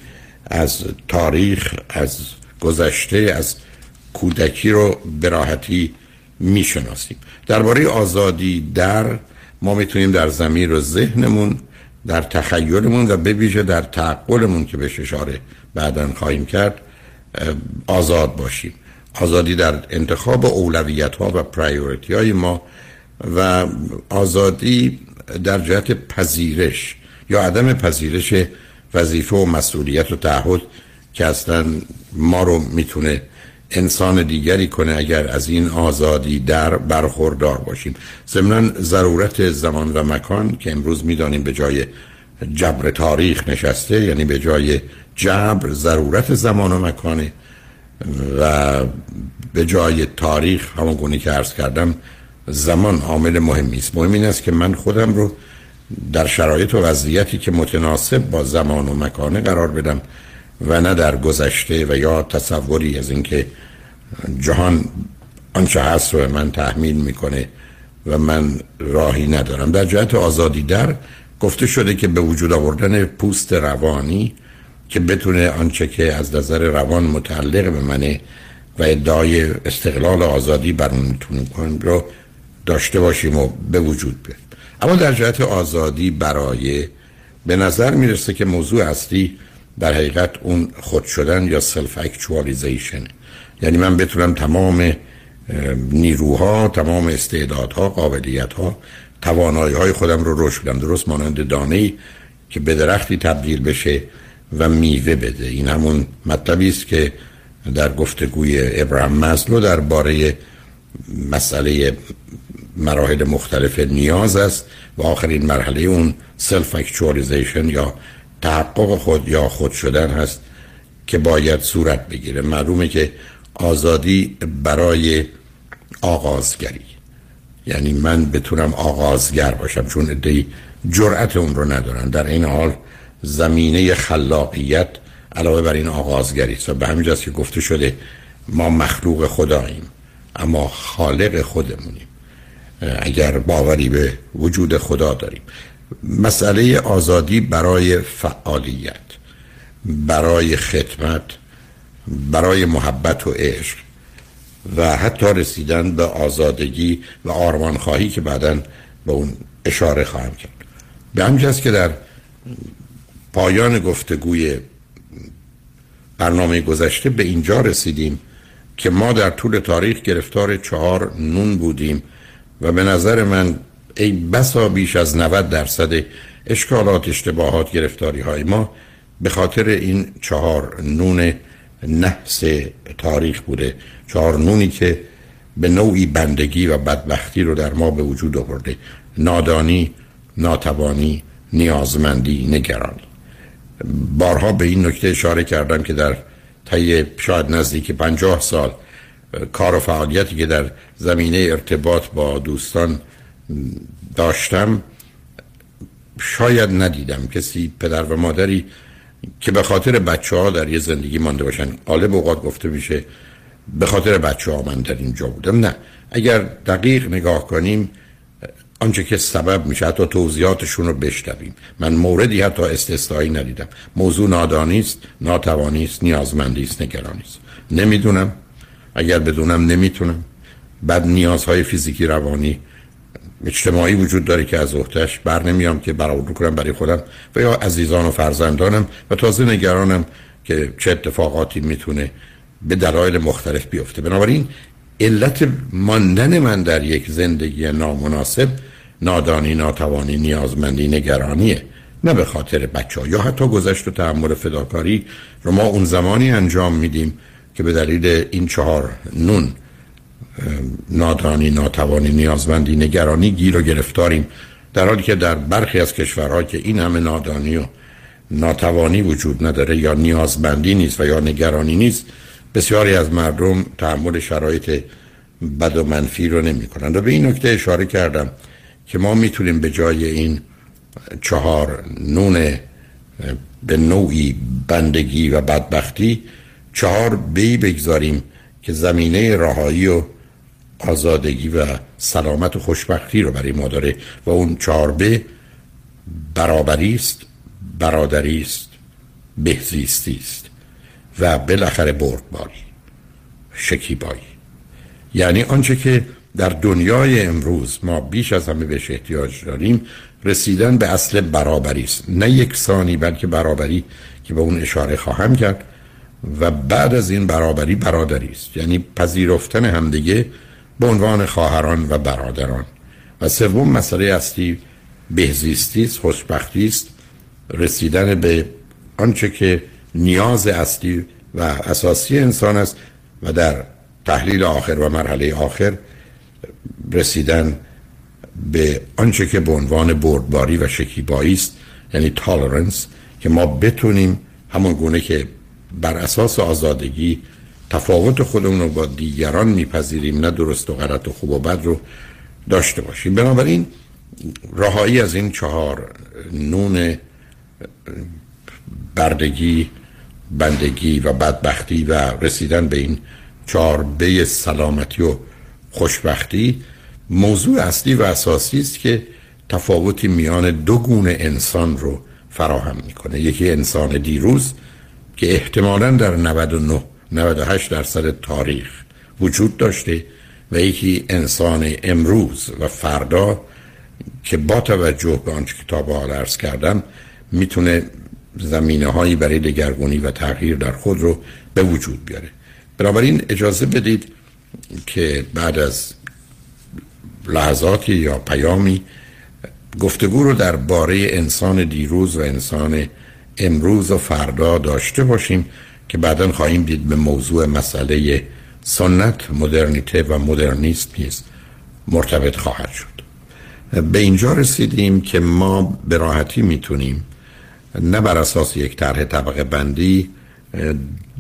از تاریخ از گذشته از کودکی رو به راحتی می‌شناسیم. درباره آزادی در ما می‌تونیم در زمین و ذهنمون در تخیلمون و به در تعقلمون که بهش اشاره بعدا خواهیم کرد آزاد باشیم. آزادی در انتخاب اولویت ها و پرایوریتی های ما و آزادی در جهت پذیرش یا عدم پذیرش وظیفه و مسئولیت و تعهد که اصلا ما رو می‌تونه انسان دیگری کنه اگر از این آزادی در برخوردار باشیم. ضمنا ضرورت زمان و مکان که امروز می‌دانیم به جای جبر تاریخ نشسته یعنی به جای جبر ضرورت زمان و مکانه و به جای تاریخ همون گونه که عرض کردم زمان عامل مهمی است. مهم این است که من خودم رو در شرایط و وضعیتی که متناسب با زمان و مکانه قرار بدم و نه در گذشته و یا تصوری از اینکه جهان آنچه هست رو من تحمیل می‌کنه و من راهی ندارم. در جهت آزادی در گفته شده که به وجود آوردن پوست روانی که بتونه آنچه که از نظر روان متعلق به منه و ادعای استقلال آزادی بر اون رو داشته باشیم و به وجود بیاد اما در جهت آزادی برای به نظر می‌رسه که موضوع اصلی در حقیقت اون خود شدن یا self-actualization یعنی من بتونم تمام نیروها تمام استعدادها قابلیتها توانایی های خودم رو رشد بدم. درست مانند دانه که به درختی تبدیل بشه و میوه بده. این همون مطلبی است که در گفتگوی ابراهیم مزلو درباره مسئله مراحل مختلف نیاز است و آخرین مرحله اون self-actualization یا تحقق خود یا خود شدن هست که باید صورت بگیره. معلومه که آزادی برای آغازگری. یعنی من بتونم آغازگر باشم چون ادهی جرأت اون رو ندارن. در این حال زمینه خلاقیت علاوه بر این آغازگری است. و به همین که گفته شده ما مخلوق خداییم اما خالق خودمونیم. اگر باوری به وجود خدا داریم. مسئله آزادی برای فعالیت برای خدمت برای محبت و عشق و حتی رسیدن به آزادگی و آرمانخواهی که بعدا به اون اشاره خواهم کرد. به همجاست که در پایان گفتگوی برنامه گذشته به اینجا رسیدیم که ما در طول تاریخ گرفتار چهار نون بودیم و به نظر من ای بسا بیش از 90 درصد اشکالات اشتباهات گرفتاری های ما به خاطر این چهار نون نحس تاریخ بوده. چهار نونی که به نوعی بندگی و بدبختی رو در ما به وجود آورده. نادانی ناتوانی نیازمندی نگرانی. بارها به این نکته اشاره کردم که در طی شاید نزدیک پنجاه سال کار و فعالیتی که در زمینه ارتباط با دوستان داشتم شاید ندیدم کسی پدر و مادری که به خاطر بچه ها در یه زندگی مانده باشن. غالب اوقات گفته میشه به خاطر بچه ها من در اینجا بودم. نه. اگر دقیق نگاه کنیم آنچه که سبب میشه حتی توضیحاتشون رو بشنویم. من موردی حتی استثنایی ندیدم. موضوع نادانی است ناتوانی است نیازمندی است نگرانی است. نمی‌دونم. اگر بدونم نمی‌تونم. بعد نیازهای فیزیکی روانی اجتماعی وجود داره که از اختش بر نمیام که برآورد کنم برای خودم و یا عزیزان و فرزندانم و تازه نگرانم که چه اتفاقاتی می‌تونه به دلایل مختلف بیفته. بنابراین علت ماندن من در یک زندگی نامناسب نادانی ناتوانی نیازمندی نگرانیه. نه به خاطر بچه ها یا حتی گذشت و تحمل فداکاری رو ما اون زمانی انجام میدیم که به دلیل این چهار نون نادانی ناتوانی نیازمندی نگرانی گیر و گرفتاریم. در حالی که در برخی از کشورها که این همه نادانی و ناتوانی وجود نداره یا نیازمندی نیست و یا نگرانی نیست بسیاری از مردم تحمل شرایط بد و منفی رو نمی کنند و به این نکته اشاره کردم که ما می‌تونیم به جای این چهار نون به نوعی بندگی و بدبختی چهار بی بگذاریم که زمینه راهایی و آزادگی و سلامت و خوشبختی رو برای ما داره و اون چهار به برابری است برادری است بهزیستی است و بالاخره بردباری شکیبایی. یعنی آنچه که در دنیای امروز ما بیش از همه بهش احتیاج داریم رسیدن به اصل برابری است. نه یک ثانی بلکه برابری که به اون اشاره خواهم کرد و بعد از این برابری برادری است. یعنی پذیرفتن همدیگه به عنوان خواهران و برادران. و سوم مسئله اصلی بهزیستی است خوشبختی است رسیدن به آنچه که نیاز اصلی و اساسی انسان است و در تحلیل آخر و مرحله آخر رسیدن به آنچه که به عنوان بردباری و شکیبایی است یعنی تالرنس که ما بتونیم همون گونه که بر اساس آزادگی تفاوت خودمون رو با دیگران میپذیریم نه درست و غلط و خوب و بد رو داشته باشیم. بنابراین رهایی از این چهار نون بردگی بندگی و بدبختی و رسیدن به این چهار به سلامتی و خوشبختی موضوع اصلی و اساسی است که تفاوتی میان دو گونه انسان رو فراهم می‌کنه. یکی انسان دیروز که احتمالا در 99 98 درصد تاریخ وجود داشته و یکی انسان امروز و فردا که با توجه به آنچه کتاب حال ارز کردم می‌تونه زمینه هایی برای دگرگونی و تغییر در خود رو به وجود بیاره. بنابراین اجازه بدید که بعد از لحظاتی یا پیامی گفتگو رو درباره انسان دیروز و انسان امروز و فردا داشته باشیم که بعدا خواهیم دید به موضوع مسئله سنت مدرنیته و مدرنیست نیست مرتبط خواهد شد. به اینجا رسیدیم که ما به راحتی می‌تونیم نه بر اساس یک طرح طبقه بندی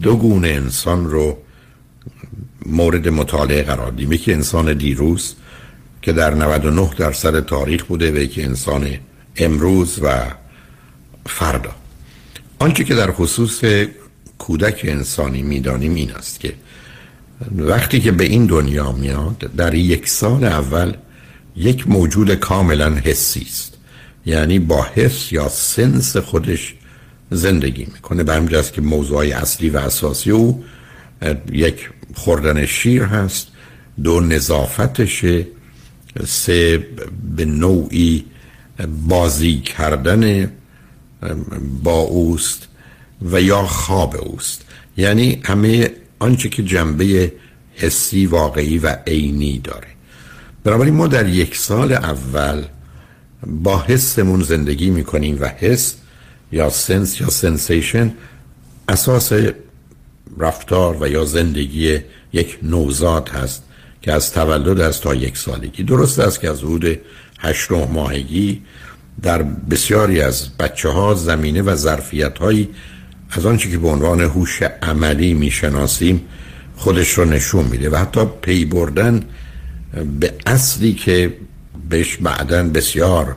دو گونه انسان رو مورد مطالعه قرار دیم. یکی انسان دیروز که در 99 درصد تاریخ بوده و یکی انسان امروز و فردا. آنچه که در خصوص کودک انسانی می‌دانیم این است که وقتی که به این دنیا میاد در یک سال اول یک موجود کاملا حسی است. یعنی با حس یا سنس خودش زندگی می‌کنه. به که موضوع اصلی و اساسی او یک خوردن شیر هست دو نظافتشه سه به نوعی بازی کردن با اوست. و یا خواب اوست. یعنی همه آنچه که جنبه حسی واقعی و عینی داره. بنابراین ما در یک سال اول با حسمون زندگی می‌کنیم و حس یا sense یا sensation اساس رفتار و یا زندگی یک نوزاد هست که از تولد از تا یک سالگی. درست است که از حدود هشت ماهگی در بسیاری از بچه ها زمینه و ظرفیت هایی از آنچه که به عنوان هوش عملی می‌شناسیم خودش رو نشون میده و حتی پی بردن به اصلی که بهش بعدا بسیار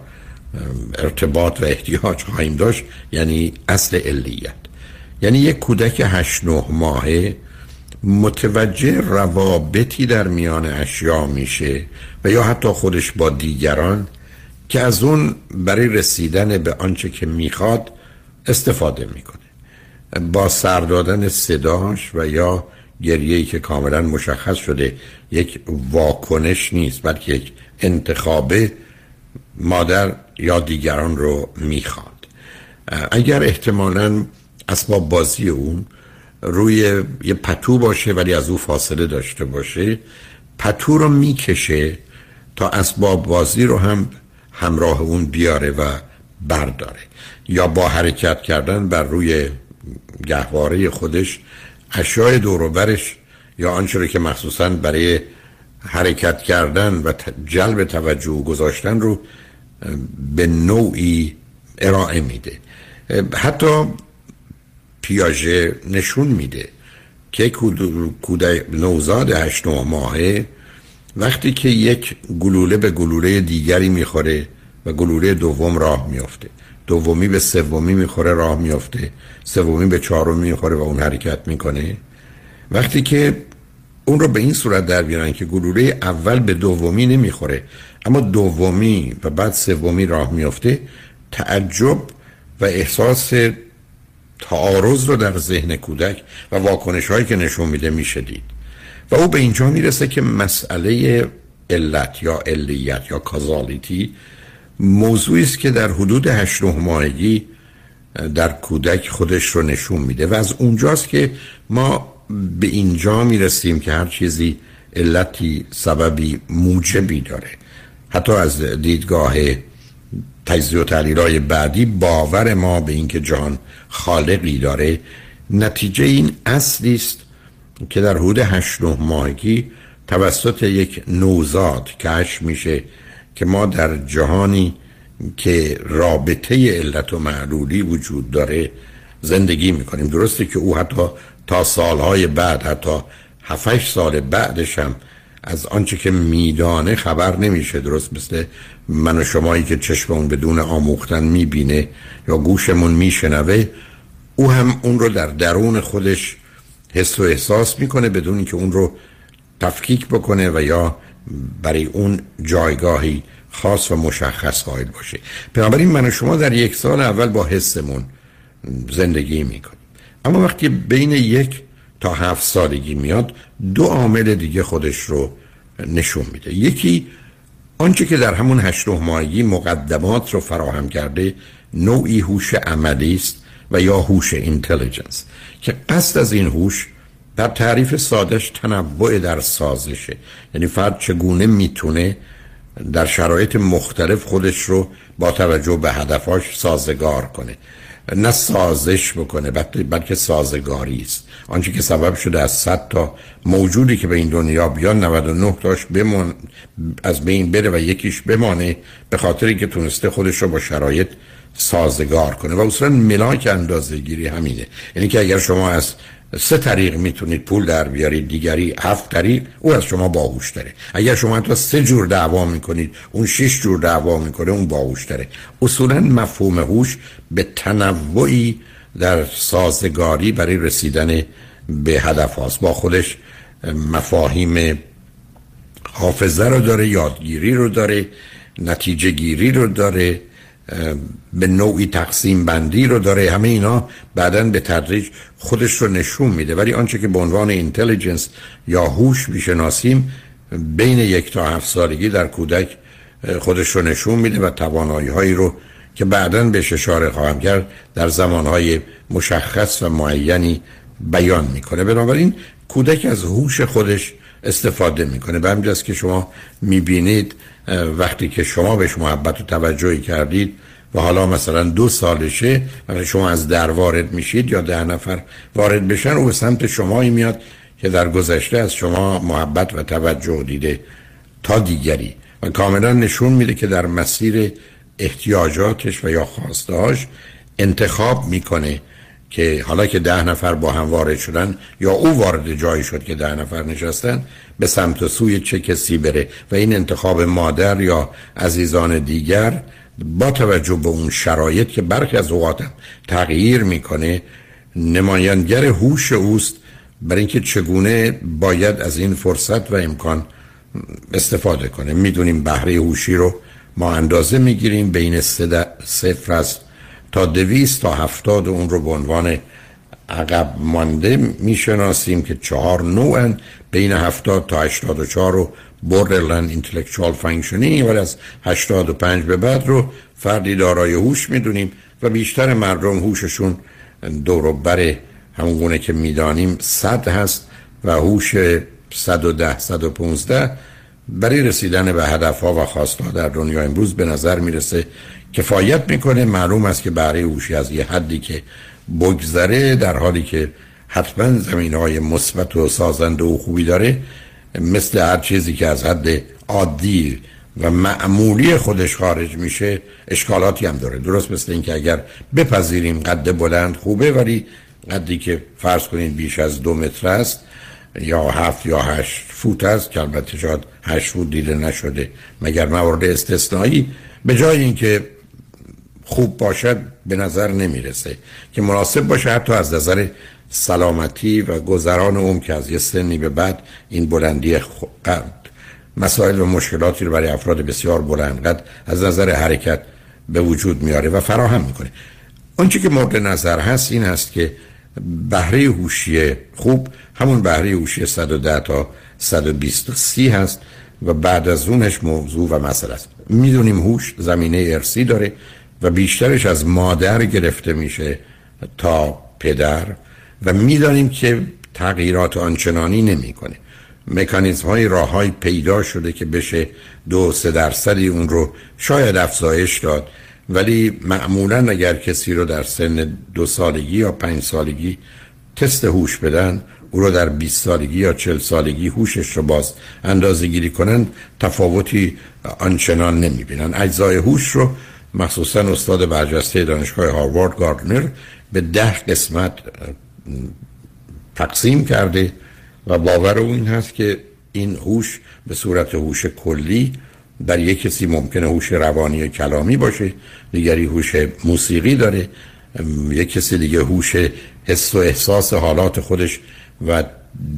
ارتباط و احتیاج خواهیم داشت یعنی اصل علیت. یعنی یک کودک هشت نه ماهه متوجه روابطی در میان اشیا میشه و یا حتی خودش با دیگران که از اون برای رسیدن به آنچه که می‌خواد استفاده می‌کنه. با سر دادن صداش و یا گریه‌ای که کاملا مشخص شده یک واکنش نیست بلکه یک انتخابه مادر یا دیگران رو می‌خواد. اگر احتمالا اسباب بازی اون روی یه پتو باشه ولی از او فاصله داشته باشه پتو رو می‌کشه تا اسباب بازی رو هم همراه اون بیاره و برداره. یا با حرکت کردن بر روی گهواره خودش اشیاء دوروبرش یا آنچه که مخصوصا برای حرکت کردن و جلب توجه گذاشتن رو به نوعی ارائه میده. حتی پیاژه نشون میده که کودک نوزاد هشت ماهه وقتی که یک گلوله به گلوله دیگری می‌خوره و گلوله دوم راه میافته. دومی به سومی می‌خوره راه میافته. سومی به چهارمی می‌خوره و اون حرکت می‌کنه. وقتی که اون رو به این صورت در بیارن که گلوله اول به دومی نمی‌خوره اما دومی و بعد سومی راه میافته تعجب و احساس تعارض رو در ذهن کودک و واکنش هایی که نشون میده میشه دید. و او به اینجا می‌رسه که مسئله علت یا علیت یا کازالیتی موضوعی است که در حدود هشت ماهگی در کودک خودش رو نشون میده و از اونجاست که ما به اینجا می‌رسیم که هر چیزی علتی سببی موجبی داره. حتی از دیدگاه تجزیه و تحلیل های بعدی باور ما به اینکه جهان خالقی داره. نتیجه این اصلی است که در حدود هشت نه ماهگی توسط یک نوزاد کش میشه که ما در جهانی که رابطه علت و معلولی وجود داره زندگی می‌کنیم. درسته که او حتی تا سالهای بعد حتی 7 سال بعدش هم از آنچه که میدانه خبر نمیشه. درست مثل من و شمایی که چشممون بدون آموختن می‌بینه یا گوشمون میشنوه او هم اون رو در درون خودش حس و احساس می‌کنه بدون اینکه اون رو تفکیک بکنه و یا برای اون جایگاهی خاص و مشخص قائل باشه. بنابراین من و شما در یک سال اول با حسمون زندگی می‌کنیم. اما وقتی بین یک تا هفت سالگی میاد دو عامل دیگه خودش رو نشون میده. یکی آنچه که در همون هشت ماهگی مقدمات رو فراهم کرده نوعی هوش عملی است و یا هوش اینتلیجنس که قصد از این هوش در تعریف سادش تنوع در سازشه یعنی فرد چگونه می‌تونه در شرایط مختلف خودش رو با توجه به هدفاش سازگار کنه. نه سازش بکنه بلکه سازگاری است. آنچه که سبب شده از 100 تا موجودی که به این دنیا بیان 99 تاش بمون از بین بره و یکیش بمانه به خاطری که تونسته خودش رو با شرایط سازگار کنه. و اصلا ملاک اندازه گیری همینه. یعنی که اگر شما از سه طریق می‌تونید پول در بیارید دیگری هفت طریق او از شما باهوش داره اگر شما تا سه جور دعوا می‌کنید اون شش جور دعوا می‌کنه اون باهوش داره اصولا مفهوم هوش به تنوعی در سازگاری برای رسیدن به هدف هاست. با خودش مفاهیم حافظه رو داره یادگیری رو داره نتیجه گیری رو داره. به نوعی تقسیم بندی رو داره. همه اینا بعدا به تدریج خودش رو نشون میده. ولی آنچه که به عنوان اینتلیجنس یا هوش می‌شناسیم بین یک تا هفت سالگی در کودک خودش رو نشون میده و توانایی هایی رو که بعدا به اشاره خواهم کرد در زمانهای مشخص و معینی بیان می‌کنه. بنابراین کودک از هوش خودش استفاده می‌کنه. به همجاست که شما می‌بینید وقتی که شما بهش محبت و توجهی کردید و حالا مثلا دو سالشه وقتی شما از در وارد میشید یا ده نفر وارد بشن او به سمت شمایی میاد که در گذشته از شما محبت و توجه دیده تا دیگری. و کاملا نشون میده که در مسیر احتیاجاتش و یا خواستهاش انتخاب می‌کنه. که حالا که ده نفر با هم وارد شدن یا او وارد جایی شد که ده نفر نشستن به سمت و سوی چه کسی بره و این انتخاب مادر یا عزیزان دیگر با توجه به اون شرایط که برخی از اوقات تغییر می‌کنه نمایانگر هوش اوست. برای اینکه چگونه باید از این فرصت و امکان استفاده کنه. می‌دونیم بهره هوشی رو ما اندازه می‌گیریم. بین صفر از تا دویست تا هفتاد اون رو به عنوان عقب مانده می‌شناسیم که چهار نوعن بین هفتاد تا هشتاد و چهار رو borderline intellectual functioning ولی از هشتاد و پنج به بعد رو فردی دارای هوش می‌دونیم و بیشتر مردم هوششون دور بر همون که می‌دانیم صد هست و هوش 110 115 برای رسیدن به هدف ها و خواستها در دنیا امروز به نظر می‌رسه کفایت می‌کنه. معلوم است که برای هوشی از یه حدی که بگذره در حالی که حتما زمین های مثبت و سازنده و خوبی داره مثل هر چیزی که از حد عادی و معمولی خودش خارج میشه اشکالاتی هم داره. درست مثل اینکه اگر بپذیریم قد بلند خوبه ولی قدی که فرض کنید بیش از دو متر است یا هفت یا هشت فوت است که البته شاید هشت فوت دیده نشده مگر موارد استثنایی. به جای اینکه خوب باشد به نظر نمی‌رسه. که مناسب باشه حتی از نظر سلامتی و گذران اون که از یه سنی به بعد این بلندی قد مسائل و مشکلاتی رو برای افراد بسیار بلند قد از نظر حرکت به وجود میاره و فراهم می‌کنه. آنچه که مورد نظر هست این هست که بهره هوشی خوب همون بهره هوشی 110 تا 120 سی هست و بعد از اونش موضوع و مسئله است. می‌دونیم هوش زمینه ارسی داره. و بیشترش از مادر گرفته میشه تا پدر و می‌دانیم که تغییرات آنچنانی نمی‌کنه. مکانیزم های راه های پیدا شده که بشه دو سه درصدی اون رو شاید افزایش داد ولی معمولا اگر کسی رو در سن دو سالگی یا پنج سالگی تست هوش بدن او رو در 20 سالگی یا 40 سالگی هوشش رو باز اندازه گیری کنن تفاوتی آنچنان نمی بینن اجزای هوش رو مخصوصا استاد برجسته دانشگاه هاروارد گاردنر به ده قسمت تقسیم کرده و باور او این هست که این هوش به صورت هوش کلی در یک کسی ممکنه هوش روانی و کلامی باشه دیگری هوش موسیقی داره یک کسی دیگه هوش حس و احساس حالات خودش و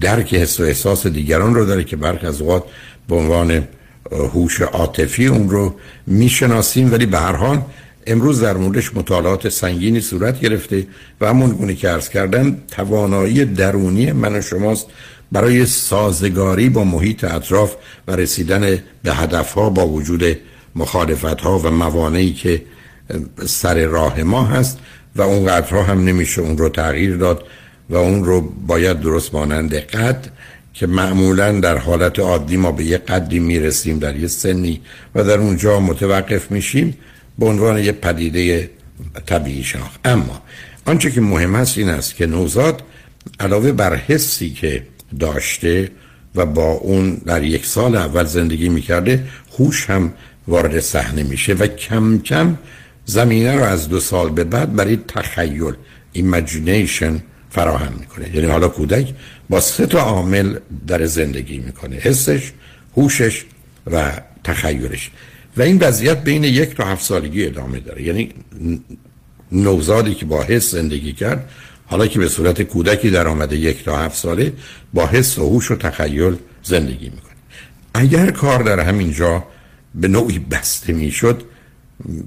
درک حس و احساس دیگران رو داره که برخ از اوقات به عنوان هوش عاطفی اون رو می‌شناسیم ولی به هر حال امروز در موردش مطالعات سنگینی صورت گرفته و همون گونه که عرض کردم توانایی درونی من و شماست برای سازگاری با محیط اطراف و رسیدن به هدفها با وجود مخالفت ها و موانعی که سر راه ما هست و اون قدرها هم نمیشه اون رو تغییر داد و اون رو باید درست مانند قد که معمولا در حالت عادی ما به یه قدی می‌رسیم در یه سنی و در اونجا متوقف میشیم به عنوان یه پدیده طبیعی شناخت. اما آنچه که مهم است این است که نوزاد علاوه بر حسی که داشته و با اون در یک سال اول زندگی می‌کرده هوش هم وارد صحنه میشه و کم کم زمینه رو از دو سال به بعد برای تخیل imagination فراهم می‌کنه. یعنی حالا کودک با سه تا عامل در زندگی می‌کنه. حسش هوشش و تخیلش. و این وضعیت بین یک تا هفت سالگی ادامه داره. یعنی نوزادی که با حس زندگی کرد حالا که به صورت کودکی در آمده یک تا هفت ساله با حس و هوش و تخیل زندگی می‌کنه. اگر کار در همین جا به نوعی بسته می‌شد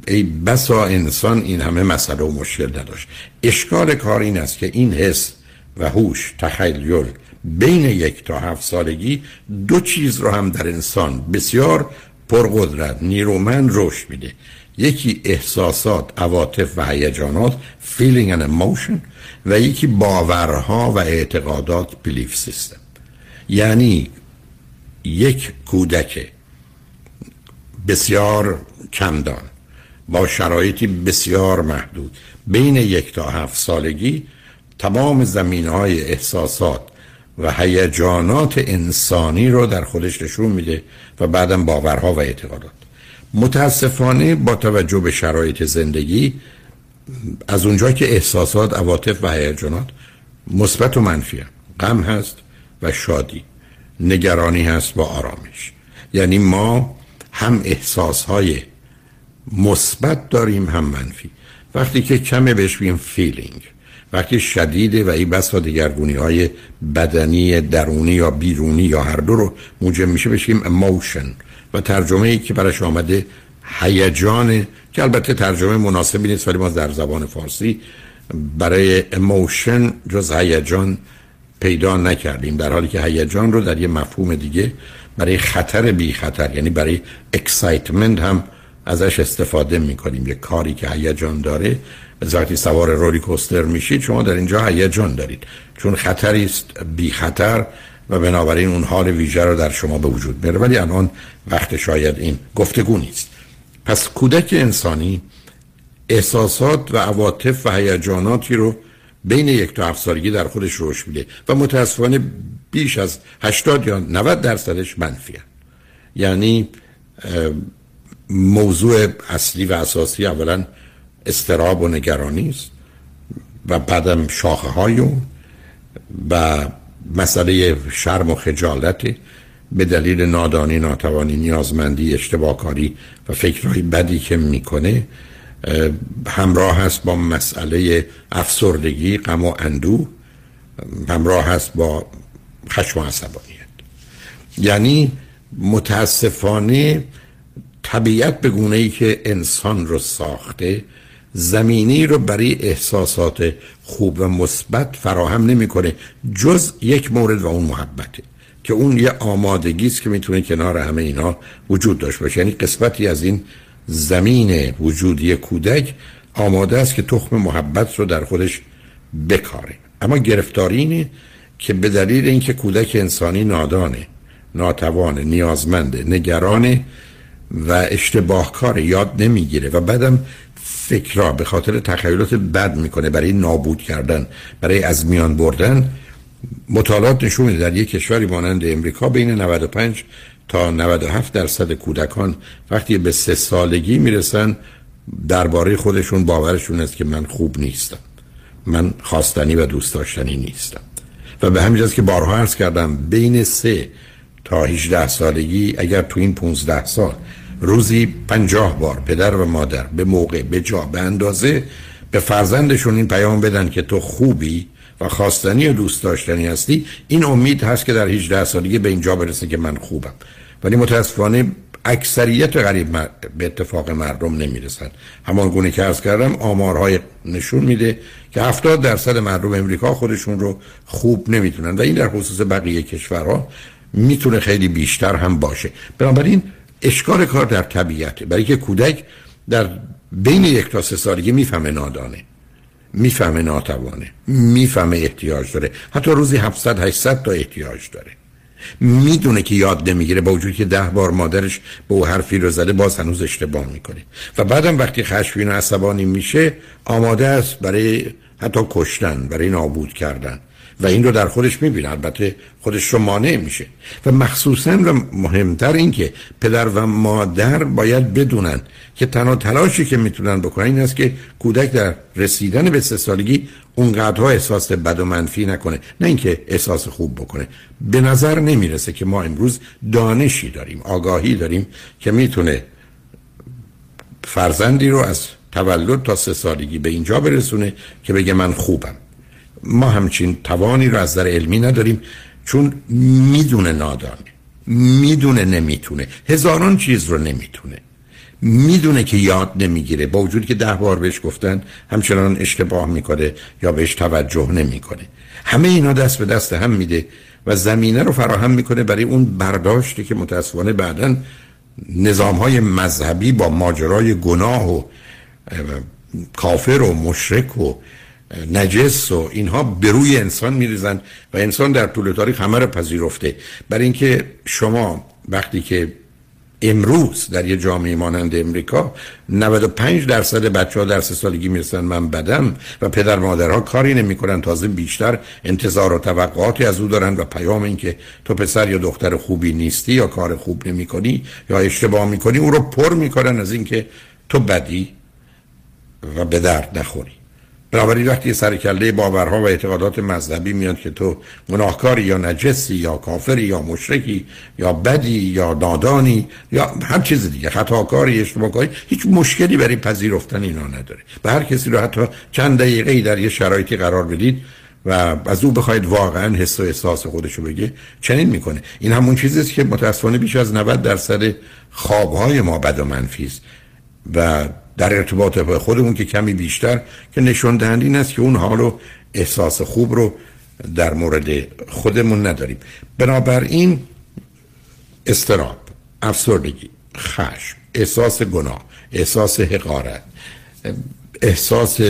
ای بسا انسان این همه مسئله و مشکل نداشت. اشکال کار این است که این حس و هوش تخیل بین یک تا هفت سالگی دو چیز رو هم در انسان بسیار پرقدرت نیرومند رشد میده. یکی احساسات عواطف و هیجانات feeling and emotion و یکی باورها و اعتقادات belief system. یعنی یک کودک بسیار کمدان با شرایطی بسیار محدود بین یک تا هفت سالگی تمام زمین های احساسات و هیجانات انسانی رو در خودش نشون میده و بعدم باورها و اعتقادات. متاسفانه با توجه به شرایط زندگی از اونجا که احساسات عواطف و هیجانات مثبت و منفی غم هست و شادی. نگرانی هست و آرامش. یعنی ما هم احساسهای مثبت داریم هم منفی. وقتی که کمه بهش فیلینگ وقتی شدیده و این بسا دیگرگونی های بدنی درونی یا بیرونی یا هر دو رو موجب میشه بشیم emotion. و ترجمه ای که برش آمده هیجان که البته ترجمه مناسبی نیست ولی ما در زبان فارسی برای emotion جز هیجان پیدا نکردیم. در حالی که هیجان رو در یه مفهوم دیگه برای خطر بی خطر یعنی برای excitement هم ازش استفاده می‌کنیم. یه کاری که هیجان داره وقتی سوار roller coaster میشید شما در اینجا هیجان دارید. چون خطری است بی خطر و بنابراین اون حال ویژه رو در شما به وجود میاره. ولی الان وقت شاید این گفتگو نیست. پس کودک انسانی احساسات و عواطف و هیجاناتی رو بین یک تا هفت سالگی در خودش رشد میده و متاسفانه بیش از 80 یا 90 درصدش منفیه یعنی موضوع اصلی و اساسی اولا استراب و نگرانی است و بعدم شاخه های و مسئله شرم و خجالت به دلیل نادانی ناتوانی نیازمندی اشتباهکاری و فکرهای بدی که می‌کنه همراه هست با مسئله افسردگی غم و اندوه همراه هست با خشم و عصبانیت. یعنی متاسفانه طبیعت به گونه ای که انسان رو ساخته زمینی رو برای احساسات خوب و مثبت فراهم نمی‌کنه جز یک مورد و اون محبته که اون یه آمادگی است که می‌تونه کنار همه اینا وجود داشته باشه. یعنی قسمتی از این زمین وجودی کودک آماده است که تخم محبت رو در خودش بکاره. اما گرفتاری اینه که به دلیل اینکه کودک انسانی نادانه ناتوان نیازمنده نگرانه و اشتباه کار یاد نمی‌گیره و بعدم فکرها به خاطر تخیلات بد می‌کنه برای نابود کردن برای از میان بردن. مطالعات نشون میده در یک کشوری مانند امریکا بین 95 تا 97 درصد کودکان وقتی به سه سالگی می‌رسن درباره خودشون باورشون است که من خوب نیستم. من خواستنی و دوست داشتنی نیستم. و به همین که بارها عرض کردم بین سه تا 18 سالگی اگر تو این 15 سال روزی پنجاه بار پدر و مادر به موقع به جا به اندازه به فرزندشون این پیام بدن که تو خوبی و خواستنی و دوست داشتنی هستی این امید هست که در 18 سالگی به اینجا برسه که من خوبم. ولی متاسفانه اکثریت غریب به اتفاق مردم نمی‌رسن. همان گونه که ارز کردم آمارهای نشون میده که 70 درصد مردم امریکا خودشون رو خوب نمی‌تونن و این در خصوص بقیه کشورها می‌تونه خیلی بیشتر هم باشه. بنابراین اشکال کار در طبیعته برای که کودک در بین یک تا سه سالگی می‌فهمه نادانه می‌فهمه ناتوانه می‌فهمه احتیاج داره. حتی روزی 700 800 تا احتیاج داره. می‌دونه که یاد نمی‌گیره با وجود که ده بار مادرش به او حرفی رو زده باز هنوز اشتباه می‌کنه. و بعدم وقتی خشمگین و عصبانی میشه آماده است برای حتی کشتن برای نابود کردن. و این رو در خودش می‌بینه. البته خودش رو مانع میشه. و مخصوصا و مهمتر این که پدر و مادر باید بدونن که تنها تلاشی که می‌تونن بکنن این است که کودک در رسیدن به سه سالگی اونقدرها احساس بد و منفی نکنه. نه اینکه احساس خوب بکنه. به نظر نمی‌رسه که ما امروز دانشی داریم آگاهی داریم که می‌تونه فرزندی رو از تولد تا سه سالگی به اینجا برسونه که بگه من خوبم. ما همچین توانی رو از نظر علمی نداریم چون می‌دونه نادانه می‌دونه نمی‌تونه هزاران چیز رو نمی‌تونه. می‌دونه که یاد نمی‌گیره با وجود که ده بار بهش گفتن همچنان اشتباه می‌کنه یا بهش توجه نمی‌کنه. همه اینا دست به دست هم میده و زمینه رو فراهم می‌کنه برای اون برداشتی که متاسفانه بعدا نظام های مذهبی با ماجرای گناه و کافر و مشرک و نجس و اینها به روی انسان میریزن و انسان در طول تاریخ همه رو پذیرفته. برای اینکه شما وقتی که امروز در یه جامعه مانند امریکا 95 درصد بچه ها در سه سالگی می‌رسن من بدم و پدر مادرها کاری نمی‌کنن تازه بیشتر انتظار و توقعاتی از او دارن و پیام این که تو پسر یا دختر خوبی نیستی یا کار خوب نمی‌کنی یا اشتباه می‌کنی او رو پر می‌کنن از اینکه تو بدی و به درد نخوری. بنابراین وقتی سر کله باورها و اعتقادات مذهبی میاد که تو گناهکاری یا نجسی یا کافری یا مشرکی یا بدی یا نادانی یا هر چیز دیگه خطاکاری اشتباهکاری هیچ مشکلی برای پذیرفتن اینا نداره. به هر کسی رو حتی چند دقیقه در یه شرایطی قرار بدید و از او بخواید واقعا حس و احساس خودشو بگه چنین می‌کنه. این همون چیزی است که متاسفانه بیش از 90 درصد خوابهای ما بد و منفی و در ارتباط با خودمون که کمی بیشتر که نشون دهنده این است که اون حال و احساس خوب رو در مورد خودمون نداریم. بنابراین استراب افسردگی خشم احساس گناه احساس حقارت احساس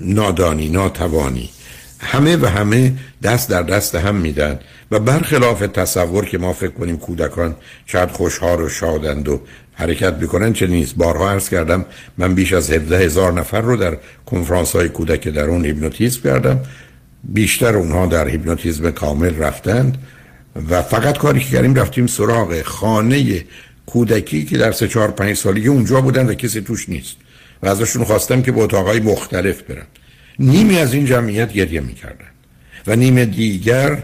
نادانی ناتوانی همه و همه دست در دست هم میدن و برخلاف تصور که ما فکر کنیم کودکان شاید خوشحال و شادند و حرکت بکنن چه نیست. بارها عرض کردم من بیش از 17 هزار نفر رو در کنفرانس های کودک در اون هیپنوتیزم کردم. بیشتر اونها در هیپنوتیزم کامل رفتند و فقط کاری که کردیم رفتیم سراغ خانه کودکی که در سه چهار پنج سالگی اونجا بودن و کسی توش نیست. و ازشون خواستم که به اتاقای مختلف برن. نیمی از این جمعیت گریه می‌کردن و نیم دیگر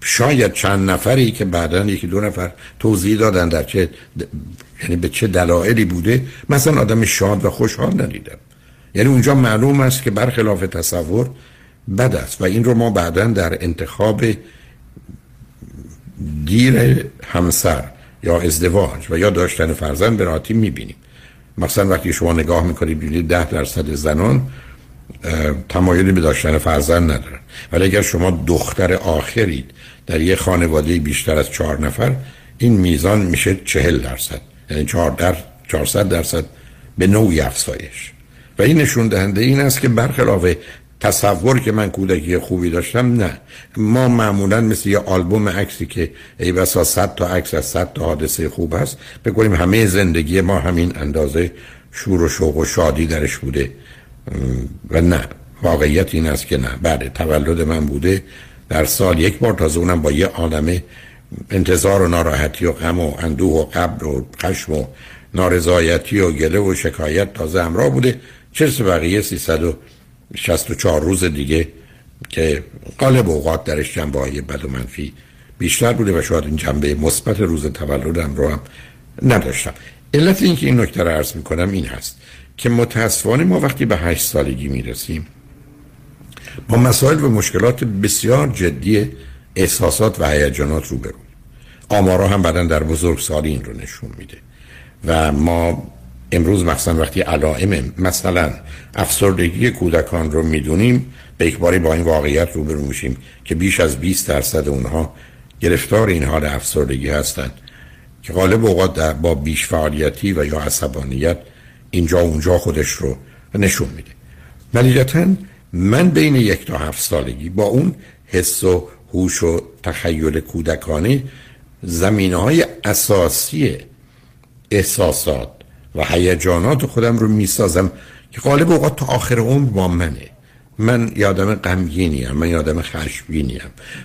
شاید چند نفری که بعدا یکی دو نفر توضیح دادن در چه یعنی به چه دلایلی بوده. مثلا آدم شاد و خوشحال ندیدم. یعنی اونجا معلوم است که برخلاف تصور بد است و این رو ما بعدا در انتخاب دیر همسر یا ازدواج و یا داشتن فرزند به راحتی می‌بینیم. مثلا وقتی شما نگاه می‌کنید ببینید ده درصد زنان تمایلی به داشتن فرزند ندارن ولی اگر شما دختر آخرید در یه خانواده بیشتر از چهار نفر این میزان میشه چهل درصد. یعنی چهار در 400 درصد به نوعی افزایش. و این نشون دهنده این است که برخلاف تصور که من کودکی خوبی داشتم نه. ما معمولا مثل یه آلبوم عکسی که ای بسا صد تا عکس از صد تا حادثه خوب هست بگوییم همه زندگی ما همین اندازه شور و شوق و شادی درش بوده. و نه. واقعیت این است که نه. بعد تولد من بوده در سال یک بار. تازه اونم با یه عالمه انتظار و ناراحتی و غم و اندوه و قبر و خشم و نارضایتی و گله و شکایت تازه همراه بوده. چرس بقیه 364 روز دیگه که قالب اوقات درش جنبه های بد و منفی بیشتر بوده و شاید این جنبه مثبت روز تولدم رو هم نداشتم. علت اینکه این نکته رو عرض می‌کنم این هست. که متاسفانه ما وقتی به هشت سالگی می‌رسیم با مسائل و مشکلات بسیار جدی احساسات و هیجانات روبرو آمارا هم بعدا در بزرگسالی این رو نشون میده. و ما امروز مثلا وقتی علائم مثلا افسردگی کودکان رو می‌دونیم به اکباری با این واقعیت روبرو میشیم که بیش از 20 درصد اونها گرفتار این حال افسردگی هستند که غالب اوقات با بیش فعالیتی و یا عصبانیت اینجا اونجا خودش رو نشون میده. ولیدتا من بین یک تا هفت سالگی با اون حس و هوش و تخیل کودکانه زمینه های اساسی احساسات و هیجانات خودم رو می‌سازم که غالب اوقات تا آخر عمر با منه. من یادم غمگینیم من یادم خشمگینیم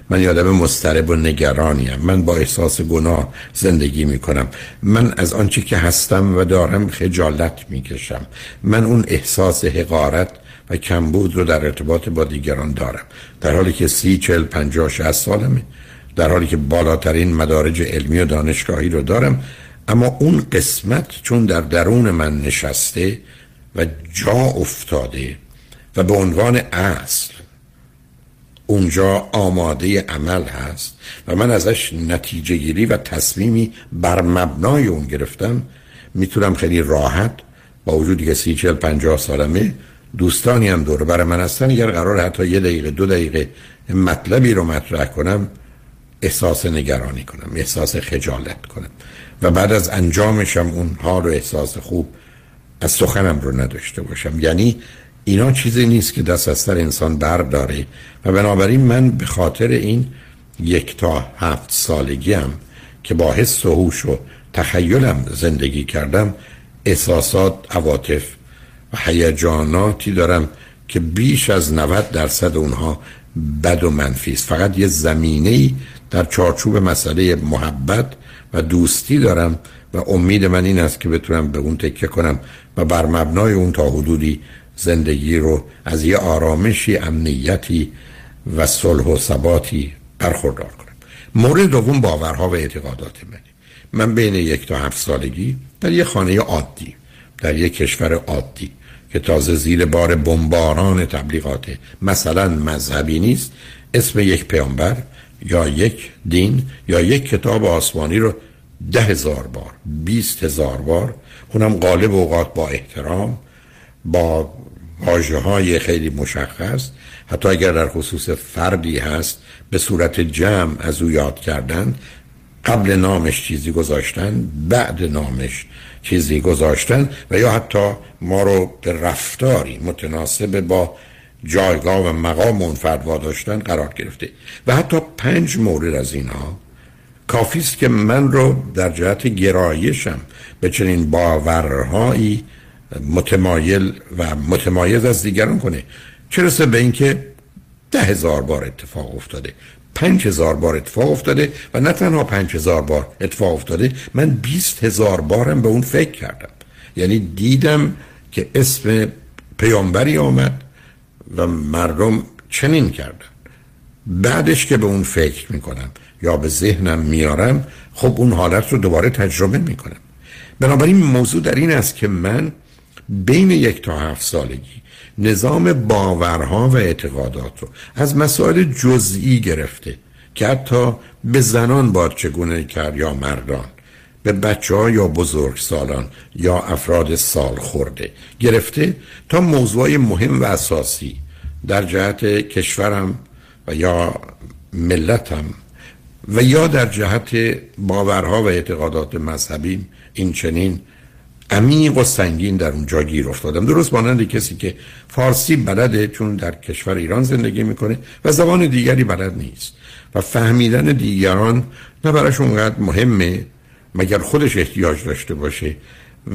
من یادم مسترب و نگرانیم من با احساس گناه زندگی می‌کنم. من از آنچه که هستم و دارم خجالت می‌کشم. من اون احساس حقارت و کمبود رو در ارتباط با دیگران دارم. در حالی که سی چل پنجاه شهست سالمه. در حالی که بالاترین مدارج علمی و دانشگاهی رو دارم. اما اون قسمت چون در درون من نشسته و جا افتاده و به عنوان اصل اونجا آماده عمل هست و من ازش نتیجه گیری و تصمیمی بر مبنای اون گرفتم. می‌تونم خیلی راحت با وجودی که سی چل پنجاه سالمه دوستانی هم دور بر من هستن اگر قرار حتی یه دقیقه دو دقیقه مطلبی رو مطرح کنم احساس نگرانی کنم احساس خجالت کنم. و بعد از انجامشم اون حال و احساس خوب از سخنم رو نداشته باشم. یعنی اینا چیزی نیست که دست از سر انسان برداره. و بنابراین من به خاطر این یک تا هفت سالگیم که با حس و هوش و تخیلم زندگی کردم احساسات عواطف و هیجاناتی دارم که بیش از 90 درصد اونها بد و منفی است. فقط یه زمینه در چارچوب مسئله محبت و دوستی دارم و امید من این است که بتونم به اون تکیه کنم و بر مبنای اون تا حدودی زندگی رو از یه آرامشی امنیتی و صلح و ثباتی برخوردار کنم مورد دوم باورها و اعتقادات منه. من بین یک تا هفت سالگی در یه خانه عادی در یک کشور عادی که تازه زیر بار بمباران تبلیغات مثلا مذهبی نیست اسم یک پیامبر یا یک دین یا یک کتاب آسمانی رو ده هزار بار بیست هزار بار اونم غالب اوقات با احترام با واجه های خیلی مشخص. حتی اگر در خصوص فردی هست به صورت جمع از او یاد کردن قبل نامش چیزی گذاشتن بعد نامش چیزی گذاشتن و یا حتی ما رو به رفتاری متناسب با جایگاه و مقام اون فرد واداشتن قرار گرفته. و حتی پنج مورد از اینها کافی است که من رو در جهت گرایشم به چنین باورهایی متمایل و متمایز از دیگران کنه. چه به اینکه ده هزار بار اتفاق افتاده. پنج هزار بار اتفاق افتاده و نه تنها پنج هزار بار اتفاق افتاده من بیست هزار بارم به اون فکر کردم. یعنی دیدم که اسم پیامبری آمد و مردم چنین کردن. بعدش که به اون فکر می‌کنم یا به ذهنم میارم خب اون حالت رو دوباره تجربه می‌کنم. بنابراین موضوع در این است که من بین یک تا هفت سالگی. نظام باورها و اعتقادات رو از مسائل جزئی گرفته که حتی به زنان باید چگونه کرد یا مردان به بچه ها یا بزرگ سالان یا افراد سال خورده گرفته تا موضوع مهم و اساسی در جهت کشورم و یا ملتم و یا در جهت باورها و اعتقادات مذهبی این چنین عمیق و سنگین در اونجا گیر افتادم. درست مانند کسی که فارسی بلده چون در کشور ایران زندگی می‌کنه و زبان دیگری بلد نیست و فهمیدن دیگران نه براش اونقدر مهمه مگر خودش احتیاج داشته باشه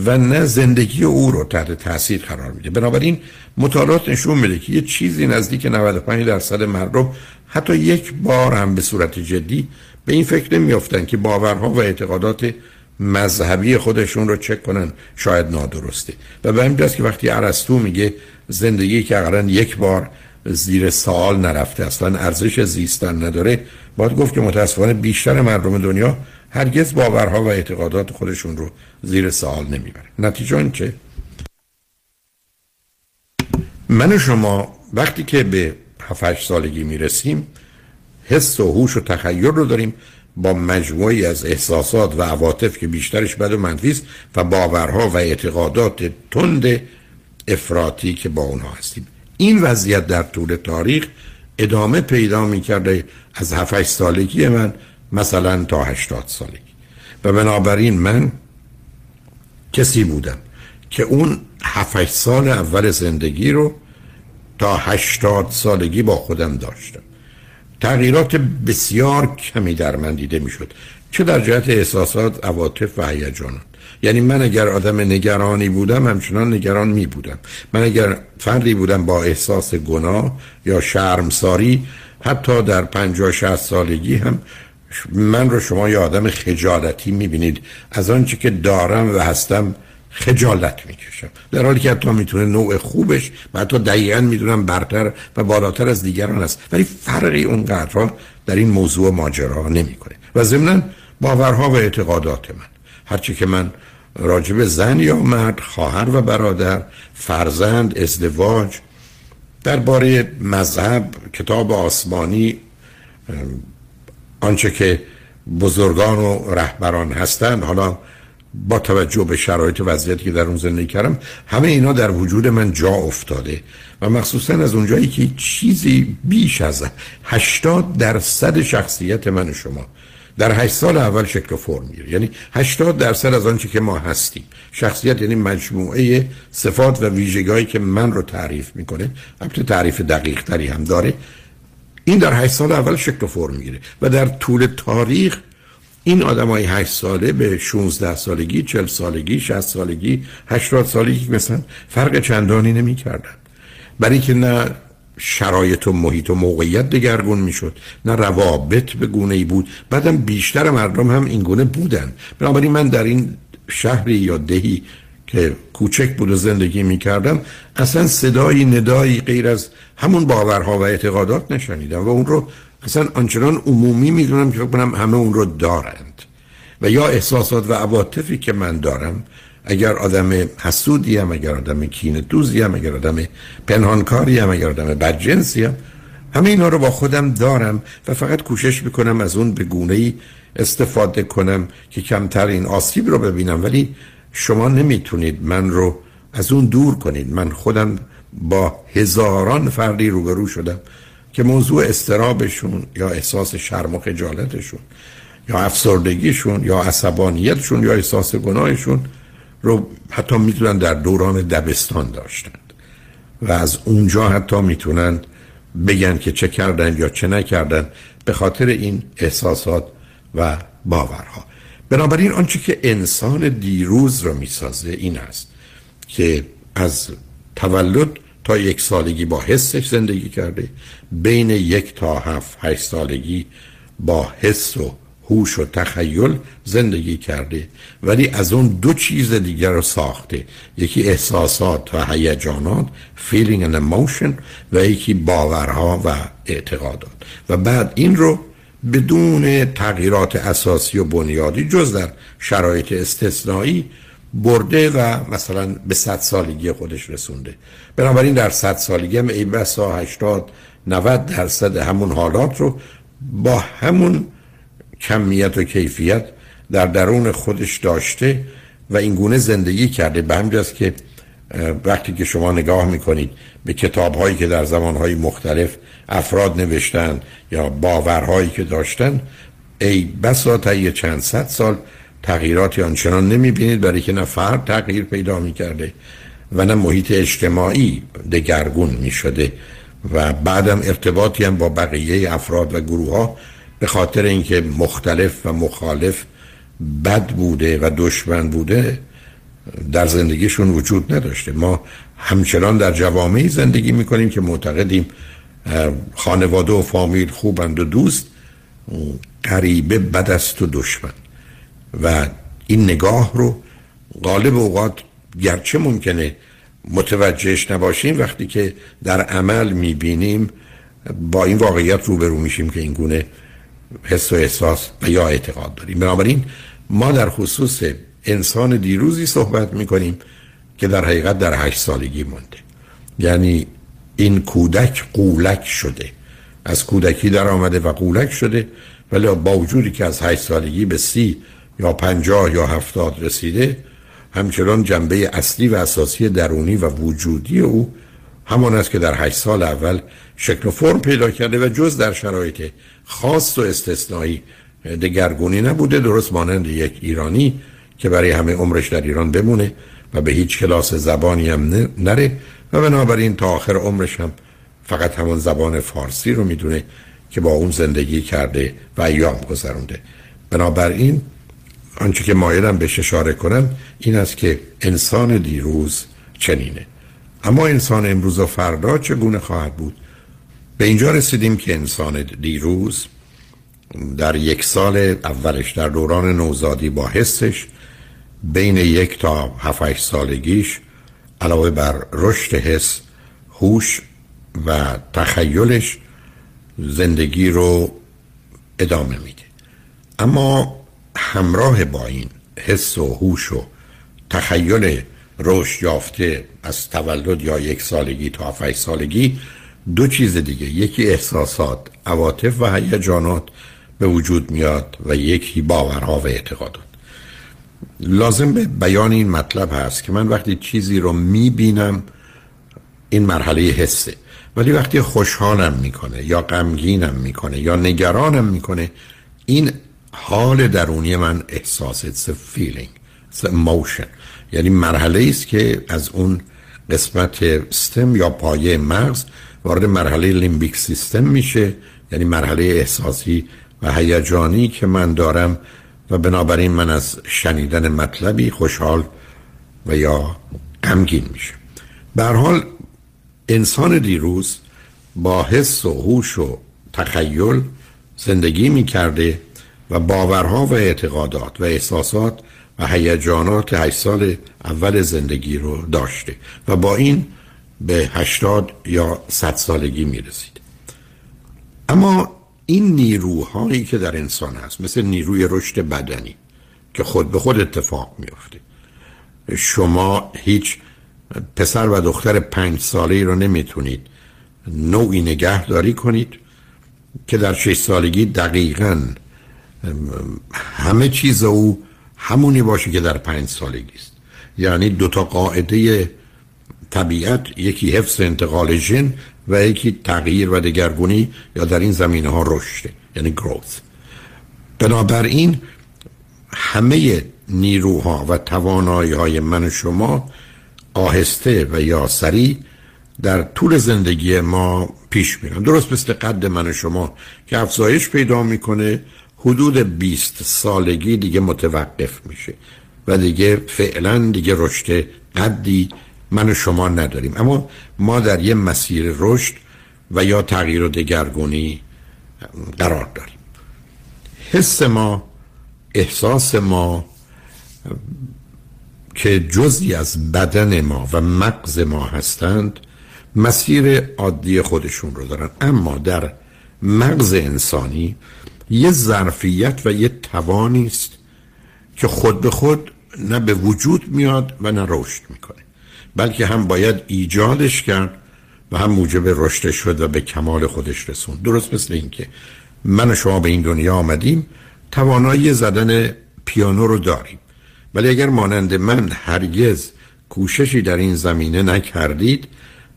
و نه زندگی او رو تحت تاثیر قرار میده. بنابراین مطالعات نشون میده که یه چیزی نزدیک 95 درصد مردم حتی یک بار هم به صورت جدی به این فکر نمیافتن که باورها و اعتقادات مذهبی خودشون رو چک کنن شاید نادرسته و به همین که وقتی عرستو میگه زندگی که اقلا یک بار زیر سوال نرفته اصلا ارزش زیستن نداره باید گفت که متاسفانه بیشتر مردم دنیا هرگز باورها و اعتقادات خودشون رو زیر سوال نمی‌بره نتیجه این چه؟ من و شما وقتی که به 7 سالگی می‌رسیم حس و هوش و تخیل رو داریم با مجموعی از احساسات و عواطف که بیشترش بد و منفی است و باورها و اعتقادات تند افراطی که با اونها هستیم. این وضعیت در طول تاریخ ادامه پیدا می کرده از 7 سالگی من مثلا تا 80 سالگی. و بنابراین من کسی بودم که اون 7 سال اول زندگی رو تا 80 سالگی با خودم داشتم. تغییرات بسیار کمی در من دیده می‌شد چه در جهت احساسات عواطف و هیجانات یعنی من اگر آدم نگرانی بودم همچنان نگران می بودم من اگر فردی بودم با احساس گناه یا شرمساری حتی در پنجاه شهست سالگی هم من رو شما یه آدم خجالتی می‌بینید. از آنچه که دارم و هستم خجالت می‌کشم. در حالی که حتی می‌تونه نوع خوبش و حتی دقیقا می‌دونم برتر و بالاتر از دیگران است. ولی فرقی اونقدر در این موضوع ماجرا نمی‌کنه. و ضمنا باورها و اعتقادات من. هرچی که من راجب زن یا مرد خواهر و برادر فرزند ازدواج درباره مذهب کتاب آسمانی آنچه که بزرگان و رهبران هستند حالا با توجه به شرایط وضعیتی که در اون زندگی کردم همه اینا در وجود من جا افتاده و مخصوصا از اونجایی که چیزی بیش از 80 درصد شخصیت من و شما در 8 سال اول شکل فرم می‌گیره. یعنی 80 درصد از آنچه که ما هستیم. شخصیت یعنی مجموعه صفات و ویژگیهایی که من رو تعریف می‌کنه البته تعریف دقیق تری هم داره. این در 8 سال اول شکل فرم می‌گیره و در طول تاریخ این آدم های 8 ساله به 16 سالگی 40 سالگی 60 سالگی 80 سالگی مثلا فرق چندانی نمی کردن برای که نه شرایط و محیط و موقعیت دگرگون می‌شد نه روابط به گونه ای بود. بعدم بیشتر مردم هم این گونه بودن. بنابراین من در این شهری یا دهی که کوچک بود و زندگی می کردم اصلا صدایی ندایی غیر از همون باورها و اعتقادات نشنیدم و اون رو اصلا آنچنان عمومی می‌دونم که کنم همه اون رو دارند. و یا احساسات و عواطفی که من دارم اگر آدم حسودی هم اگر آدم کین دوزی هم اگر آدم پنهانکاری هم اگر آدم بدجنسی هم همه اینا رو با خودم دارم و فقط کوشش می‌کنم از اون به گونه ای استفاده کنم که کمتر این آسیب رو ببینم. ولی شما نمی‌تونید من رو از اون دور کنید. من خودم با هزاران فردی روبرو شدم. که موضوع استرابشون یا احساس شرم و خجالتشون یا افسردگیشون یا عصبانیتشون یا احساس گناهشون رو حتی می‌تونن در دوران دبستان داشتند. و از اونجا حتی می‌تونن بگن که چه کردن یا چه نکردن به خاطر این احساسات و باورها. بنابراین آنچه که انسان دیروز رو می‌سازه این است که از تولد تا یک سالگی با حسش زندگی کرده. بین یک تا هفت هشت سالگی با حس و هوش و تخیل زندگی کرده. ولی از اون دو چیز دیگر رو ساخته. یکی احساسات و هیجانات feeling and emotion و یکی باورها و اعتقادات. و بعد این رو بدون تغییرات اساسی و بنیادی جز در شرایط استثنایی برده و مثلا به صد سالگی خودش رسونده. بنابراین در صد سالگی هم ای بسا هشتاد 90 درصد همون حالات رو با همون کمیت و کیفیت در درون خودش داشته و این گونه زندگی کرده. به همجاست که وقتی که شما نگاه می‌کنید به کتاب هایی که در زمان های مختلف افراد نوشتن یا باورهایی که داشتن ای بسا تا یه چند صد سال تغییراتی آنچنان نمی‌بینید برای که نه فرد تغییر پیدا می‌کرده و نه محیط اجتماعی دگرگون می‌شده و بعدم ارتباطی هم با بقیه افراد و گروه ها به خاطر اینکه مختلف و مخالف بد بوده و دشمن بوده در زندگیشون وجود نداشته. ما همچنان در جوامعی زندگی می‌کنیم که معتقدیم خانواده و فامیل خوبند و دوست قریبه بد است و دشمن. و این نگاه رو غالب اوقات گرچه ممکنه متوجهش نباشیم وقتی که در عمل می‌بینیم با این واقعیت روبرو میشیم که این گونه حس و احساس و یا اعتقاد داریم. بنابراین ما در خصوص انسان دیروزی صحبت می‌کنیم که در حقیقت در هشت سالگی مونده. یعنی این کودک قولک شده. از کودکی در آمده و قولک شده ولی با وجودی که از هشت سالگی به سی یا پنجاه یا هفتاد رسیده همچنان جنبه اصلی و اساسی درونی و وجودی او همان است که در هشت سال اول شکل و فرم پیدا کرده و جز در شرایط خاص و استثنایی دگرگونی نبوده درست مانند یک ایرانی که برای همه عمرش در ایران بمونه و به هیچ کلاس زبانی هم نره و بنابراین تا آخر عمرش هم فقط همون زبان فارسی رو می‌دونه که با اون زندگی کرده و ایام گذرونده. بنابراین آنچه که مایلم بهش اشاره کنم این است که انسان دیروز چنینه. اما انسان امروز و فردا چگونه خواهد بود؟ به اینجا رسیدیم که انسان دیروز در یک سال اولش در دوران نوزادی با حسش بین یک تا هفت سالگیش علاوه بر رشد حس هوش و تخیلش زندگی رو ادامه میده. اما همراه با این حس و هوش و تخیل رشد یافته از تولد یا یک سالگی تا هفت سالگی دو چیز دیگه. یکی احساسات عواطف و هیجانات به وجود میاد و یکی باورها و اعتقادات. لازم به بیان این مطلب هست که من وقتی چیزی رو می‌بینم این مرحله حسه. ولی وقتی خوشحالم می‌کنه یا غمگینم می‌کنه یا نگرانم می‌کنه این حال درونی من احساس it's a feeling it's emotion یعنی مرحله است که از اون قسمت ستم یا پایه مغز وارد مرحله لیمبیک سیستم میشه. یعنی مرحله احساسی و هیجانی که من دارم و بنابراین من از شنیدن مطلبی خوشحال و یا غمگین میشه. به حال انسان دیروز با حس و هوش و تخیل زندگی می‌کرده. و باورها و اعتقادات و احساسات و هیجانات هشت سال اول زندگی رو داشته و با این به هشتاد یا صد سالگی می‌رسید. اما این نیروهایی که در انسان هست مثل نیروی رشد بدنی که خود به خود اتفاق میفته شما هیچ پسر و دختر پنج ساله ای رو نمی‌تونید نوعی نگهداری کنید که در شش سالگی دقیقا همه چیز او همونی باشه که در پنج سالگی است. یعنی دو تا قاعده طبیعت یکی حفظ انتقال ژن و یکی تغییر و دگرگونی یا در این زمینه ها رشده یعنی گروث بنابراین همه نیروها و توانایی های من و شما آهسته و یا سریع در طول زندگی ما پیش میرن. درست مثل قد من و شما که افزایش پیدا می‌کنه حدود 20 سالگی دیگه متوقف میشه و دیگه فعلا دیگه رشد قدی من و شما نداریم. اما ما در یه مسیر رشد و یا تغییر و دگرگونی قرار داریم. حس ما احساس ما که جزی از بدن ما و مغز ما هستند مسیر عادی خودشون رو دارن. اما در مغز انسانی یه ظرفیت و یه توانی است که خود به خود نه به وجود میاد و نه رشد می‌کنه. بلکه هم باید ایجادش کرد و هم موجب رشد شد و به کمال خودش رسوند. درست مثل اینکه من و شما به این دنیا آمدیم توانایی زدن پیانو رو داریم. ولی اگر مانند من هرگز کوششی در این زمینه نکردید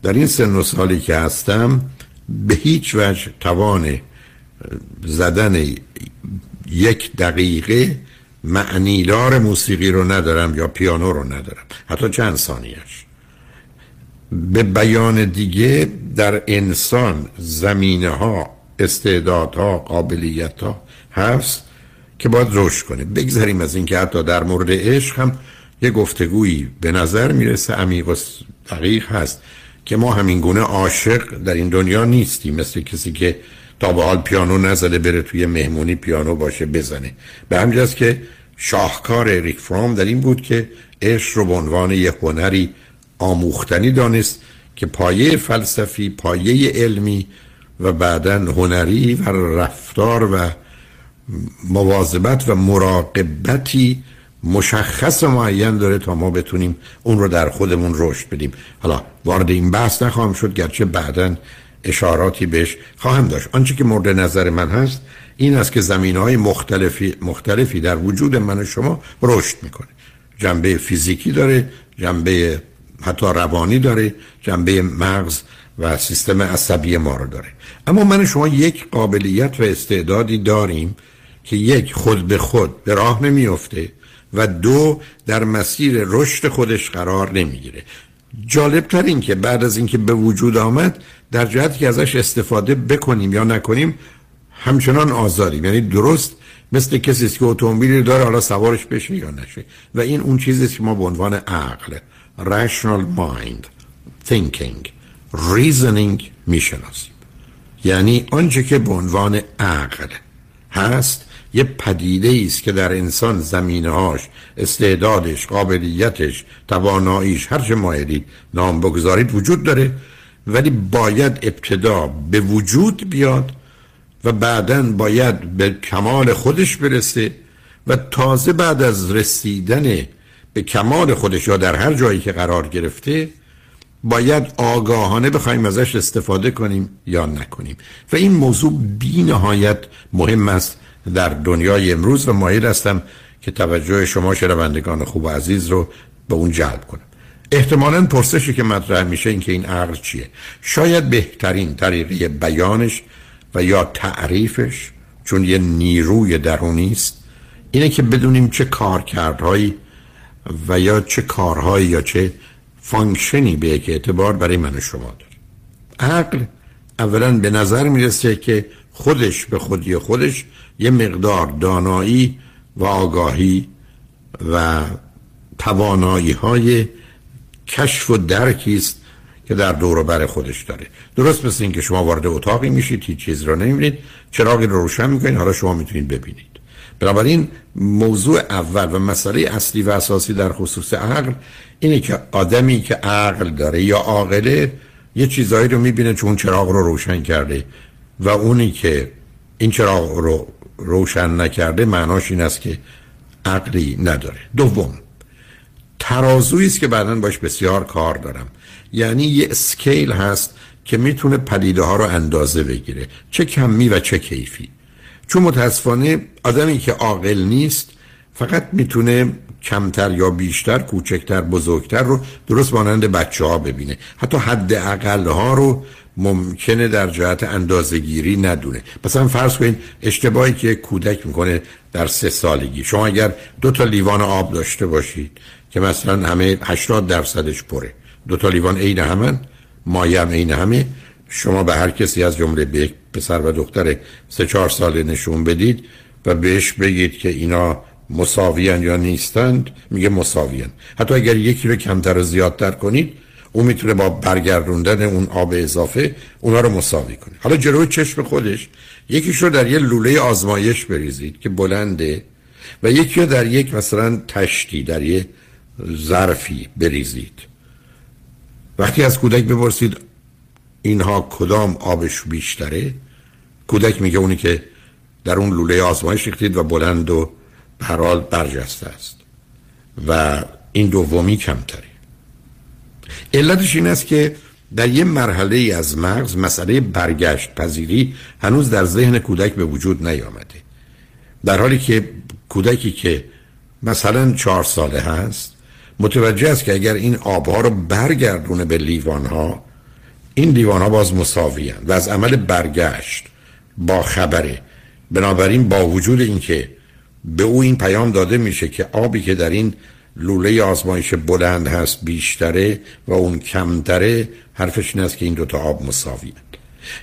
در این سن و سالی که هستم به هیچ وجه توان زدن یک دقیقه معنیدار موسیقی رو ندارم یا پیانو رو ندارم. حتی چند ثانیش به بیان دیگه در انسان زمینه ها استعدادها قابلیت ها هست که باید رشد کنه. بگذاریم از اینکه حتی در مورد عشق هم یه گفتگویی به نظر می‌رسه عمیق و دقیق هست که ما همین گونه عاشق در این دنیا نیستیم. مثل کسی که تا به حال پیانو نزده بره توی مهمونی پیانو باشه بزنه. به همجاست که شاهکار ریک فرام در این بود که عشق رو به عنوان یه هنری آموختنی دانست که پایه فلسفی پایه علمی و بعدا هنری و رفتار و مواظبت و مراقبتی مشخص معین داره تا ما بتونیم اون رو در خودمون رشد بدیم. حالا وارد این بحث نخواهم شد گرچه بعدا اشاراتی بهش خواهم داشت. آنچه که مورد نظر من هست این است که زمین های مختلفی, مختلفی در وجود من و شما رشد می‌کنه. جنبه فیزیکی داره جنبه حتی روانی داره جنبه مغز و سیستم عصبی ما رو داره. اما من و شما یک قابلیت و استعدادی داریم که یک خود به خود به راه نمیفته و دو در مسیر رشد خودش قرار نمی‌گیره. جالب تر این که بعد از اینکه به وجود آمد در جهتی که ازش استفاده بکنیم یا نکنیم همچنان آزادیم یعنی درست مثل کسی که اتومبیلی داره حالا سوارش بشه یا نشه. و این اون چیزی که ما به عنوان عقل rational mind thinking reasoning می‌شناسیم. یعنی آنچه که به عنوان عقل هست یه پدیده است که در انسان زمینهاش استعدادش قابلیتش تواناییش هر چه مایلید نام بگذارید وجود داره. ولی باید ابتدا به وجود بیاد و بعدا باید به کمال خودش برسه و تازه بعد از رسیدن به کمال خودش یا در هر جایی که قرار گرفته باید آگاهانه بخوایم ازش استفاده کنیم یا نکنیم. و این موضوع بی نهایت مهم است. در دنیای امروز و مایل هستم که توجه شما شنوندگان خوب و عزیز رو به اون جلب کنم. احتمالا پرسشی که مطرح میشه این که این عقل چیه؟ شاید بهترین طریقه بیانش و یا تعریفش چون یه نیروی درونی است اینه که بدونیم چه کارکردهایی و یا چه کارهایی یا چه function ی به یک اعتبار برای من و شما داره. عقل اولا به نظر می‌رسه که خودش به خودی خودش یه مقدار دانایی و آگاهی و توانایی های کشف و درکی است که در دور بر خودش داره. درست مثل اینکه شما وارد اتاقی میشید هیچ چیز رو نمی‌بینید چراغی رو روشن می‌کنید حالا شما می‌تونید ببینید. بنابراین موضوع اول و مسئله اصلی و اساسی در خصوص عقل اینه که آدمی که عقل داره یا عاقله یه چیزایی رو می‌بینه چون چراغ رو روشن کرده و اونی که این چراغ رو روشن نکرده معناش این است که عقلی نداره. دوم ترازویی است که بعدا باش بسیار کار دارم. یعنی یه اسکیل هست که می‌تونه پدیده ها رو اندازه بگیره. چه کمی و چه کیفی. چون متاسفانه آدمی که عاقل نیست فقط می‌تونه کمتر یا بیشتر کوچکتر بزرگتر رو درست مانند بچه ها ببینه. حتی حد اقل ها رو ممکنه در جهت اندازگیری ندونه. مثلا فرض کنید اشتباهی که کودک می‌کنه در سه سالگی. شما اگر دو تا لیوان آب داشته باشید که مثلا همه 80 درصدش پره دو تا لیوان عین همن مایه هم عین همه شما به هر کسی از جمله به پسر و دختر سه چهار ساله نشون بدید و بهش بگید که اینا مساویان یا نیستند میگه مساویان. حتی اگر یکی رو کمتر و زیادتر کنید اون می‌تونه با برگردوندن اون آب اضافه اونا رو مساوی کنه. حالا جلوی چشم خودش یکیش رو در یه لوله آزمایش بریزید که بلنده و یکی رو در یک مثلا تشتی در یه ظرفی بریزید. وقتی از کودک بپرسید اینها کدام آبش بیشتره کودک میگه اونی که در اون لوله آزمایش ریختید و بلند و حال برجسته است. و این دومی کمتره. علتش این است که در یه مرحله از مغز مسئله برگشت پذیری هنوز در ذهن کودک به وجود نیامده. در حالی که کودکی که مثلا چهار ساله هست متوجه است که اگر این آبها رو برگردونه به لیوان ها این لیوان ها باز مساوی و از عمل برگشت با خبره. بنابراین با وجود اینکه به او این پیام داده میشه که آبی که در این لوله آزمایش بلند هست بیشتره و اون کمتره حرفش این است که این دوتا آب مساویه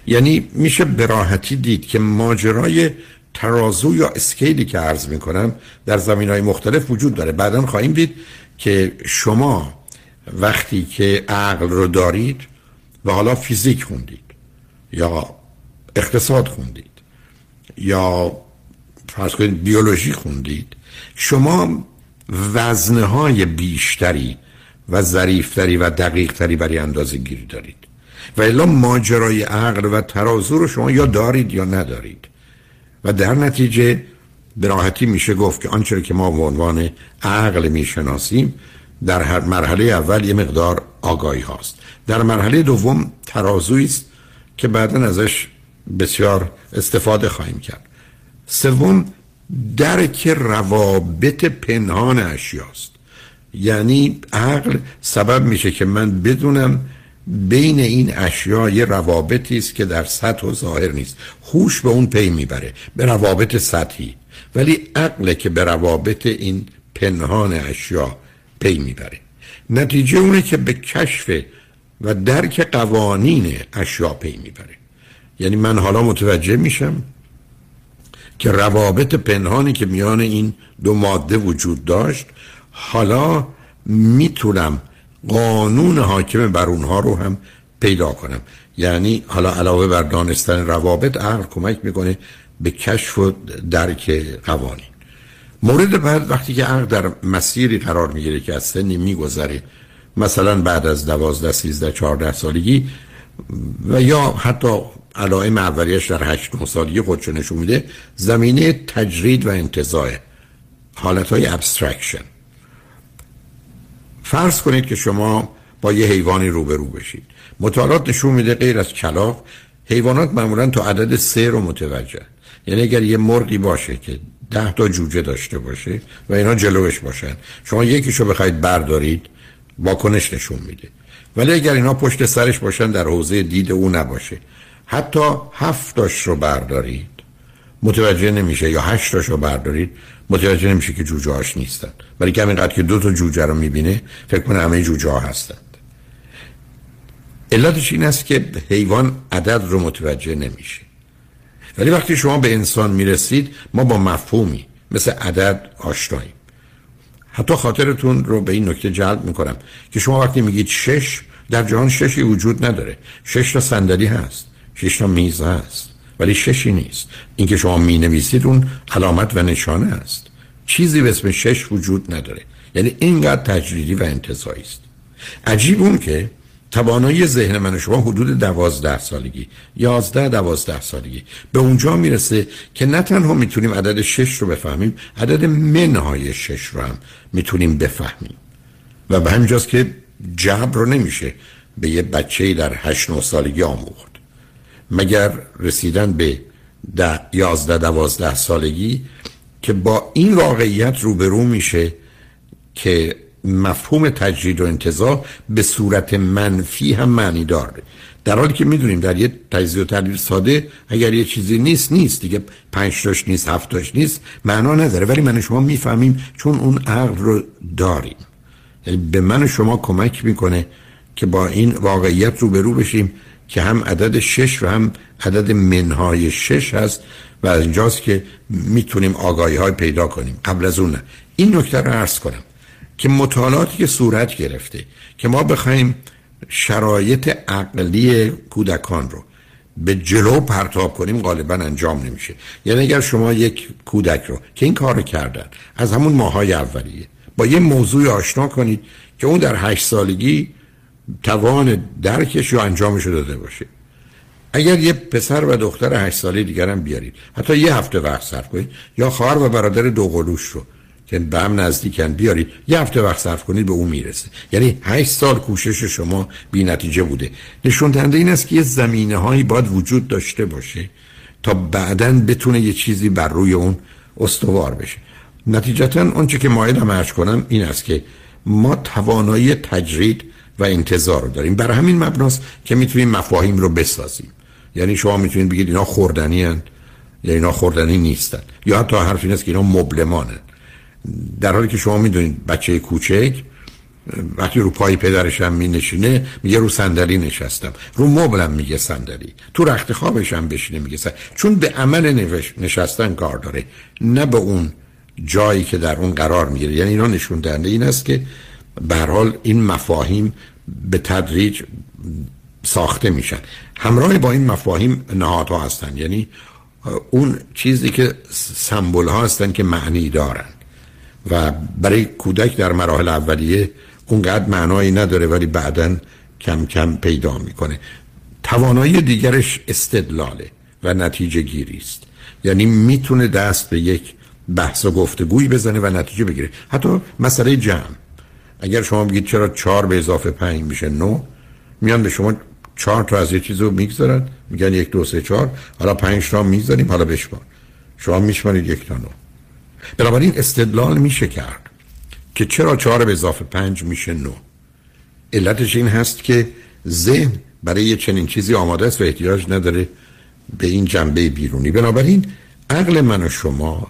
یعنی میشه به راحتی دید که ماجرای ترازو یا اسکیلی که عرض می‌کنم در زمین های مختلف وجود داره. بعدا خواهیم دید که شما وقتی که عقل رو دارید و حالا فیزیک خوندید یا اقتصاد خوندید یا فرض کنید بیولوژی خوندید شما وزنه های بیشتری و ظریفتری و دقیقتری برای اندازه گیری دارید. و الا ماجرای عقل و ترازو رو شما یا دارید یا ندارید. و در نتیجه به میشه گفت که آنچه که ما به عنوان عقل می‌شناسیم در هر مرحله اول یه مقدار آگاهی هاست. در مرحله دوم ترازویی است که بعدا ازش بسیار استفاده خواهیم کرد. سوم درک روابط پنهان اشیاست. یعنی عقل سبب میشه که من بدونم بین این اشیا یه روابطی است که در سطح و ظاهر نیست. هوش به اون پی می‌بره به روابط سطحی. ولی عقل که به روابط این پنهان اشیا پی می‌بره. نتیجه اونه که به کشف و درک قوانین اشیا پی می‌بره. یعنی من حالا متوجه میشم که روابط پنهانی که میان این دو ماده وجود داشت حالا می‌تونم قانون حاکم بر اونها رو هم پیدا کنم. یعنی حالا علاوه بر دانستن روابط عقل کمک می‌کنه به کشف و درک قوانین. مورد بعد وقتی که عقل در مسیری قرار می‌گیره که از سنی میگذره مثلا بعد از دوازده سیزده چهارده سالگی و یا حتی علائم اولیش در هشت نه سالگی خودشو نشون میده. زمینه تجرید و انتزاع حالت های abstraction فرض کنید که شما با یه حیوانی روبرو بشید. مطالعات نشون میده غیر از کلاغ حیوانات معمولا تا عدد سه رو متوجه. یعنی اگر یه مرغی باشه که ده تا جوجه داشته باشه و اینا جلوش باشن شما یکیشو بخواید بردارید واکنش نشون میده. ولی اگر اینا پشت سرش باشن در حوزه دید او نباشه. حتی هفتاش رو بردارید. متوجه نمیشه یا هشتاش رو بردارید. متوجه نمیشه که جوجه هاش نیستن. ولی که همینقدر که دو تا جوجه رو می‌بینه فکر کنه همه جوجه ها هستند علتش این است که حیوان عدد رو متوجه نمیشه. ولی وقتی شما به انسان می‌رسید ما با مفهومی مثل عدد آشناییم. حتی خاطرتون رو به این نکته جلب می‌کنم که شما وقتی میگید شش در جهان ششی وجود نداره. شش تا صندلی هست. شش تا میز هست ولی ششی نیست. اینکه شما می نویسید اون علامت و نشانه است. چیزی به اسم شش وجود نداره. یعنی اینقدر تجریدی و انتظایی است. عجیب اون که توانایی ذهن من و شما حدود دوازده سالگی یازده دوازده سالگی به اونجا می‌رسه که نه تنها می‌تونیم عدد شش رو بفهمیم عدد منهای شش رو هم می‌تونیم بفهمیم. و به همینجاست که جبر رو نمیشه به یه بچه در هشت نو سالگی آموخت. مگر رسیدن به ده یازده دوازده سالگی که با این واقعیت روبرو میشه که مفهوم تجرید و انتظار به صورت منفی هم معنی داره. در حالی که می‌دونیم در یه تجزیه و تحلیل ساده اگر یه چیزی نیست نیست دیگه. پنج تاش نیست هفت تاش نیست معنا نداره. ولی من شما می‌فهمیم چون اون عقل رو داریم. یعنی به من شما کمک می‌کنه که با این واقعیت روبرو بشیم. که هم عدد شش و هم عدد منهای شش هست و از اینجاست که می‌تونیم آگاهی های پیدا کنیم قبل از اون نه. این نکته رو عرض کنم که مطالعاتی که صورت گرفته که ما بخوایم شرایط عقلی کودکان رو به جلو پرتاب کنیم غالبا انجام نمیشه یعنی اگر شما یک کودک رو که این کار کردن از همون ماهای اولیه با یه موضوع آشنا کنید که اون در هشت سالگی توان درکش رو انجامش رو داده باشه. اگر یه پسر و دختر هشت ساله دیگرم بیارید حتی یه هفته وقت صرف کنید یا خواهر و برادر دوقلوش رو که به هم نزدیکن بیارید یه هفته وقت صرف کنید به اون می‌رسه. یعنی هشت سال کوشش شما بی نتیجه بوده. نشون دهنده این است که یه زمینه هایی باید وجود داشته باشه تا بعدا بتونه یه چیزی بر روی اون استوار بشه. نتیجتا اونچه که مایلم عرض کنم این است که ما توانایی تجرید و انتظار رو داریم. برای همین مبناست که می‌تونیم مفاهیم رو بسازیم. یعنی شما می‌تونید بگید اینا خوردنی هند. یا اینا خوردنی نیستن. یا حتی حرف این است که اینا مبلمانن. در حالی که شما می‌دونید بچه کوچک وقتی رو پای پدرش هم می نشینه میگه رو صندلی نشستم. رو مبلم میگه صندلی. تو رخت خوابش هم بشینه میگه صندلی. چون به عمل نشستن کار داره. نه به اون جایی که در اون قرار می‌گیره. یعنی اینا نشون دهنده این است که به حال این مفاهیم به تدریج ساخته میشن. همراه با این مفاهیم نهادها هستن. یعنی اون چیزی که سمبول ها هستن که معنی دارن. و برای کودک در مراحل اولیه اونقدر معنایی نداره ولی بعدا کم کم پیدا می‌کنه. توانایی دیگرش استدلاله و نتیجه گیری است. یعنی می‌تونه دست به یک بحث و گفتگویی بزنه و نتیجه بگیره. حتی مسئله جمع. اگر شما بگید چرا چهار به اضافه پنج میشه نو میان به شما چهار تا از یه چیز رو می‌گذارن. میگن یک دو سه چهار. حالا پنج تا می‌ذاریم حالا بشمار. شما میشمارید یک تا نو بنابراین استدلال میشه کرد که چرا چهار به اضافه پنج میشه نو علتش این هست که ذهن برای یه چنین چیزی آماده است و احتیاج نداره به این جنبه بیرونی. بنابراین عقل من و شما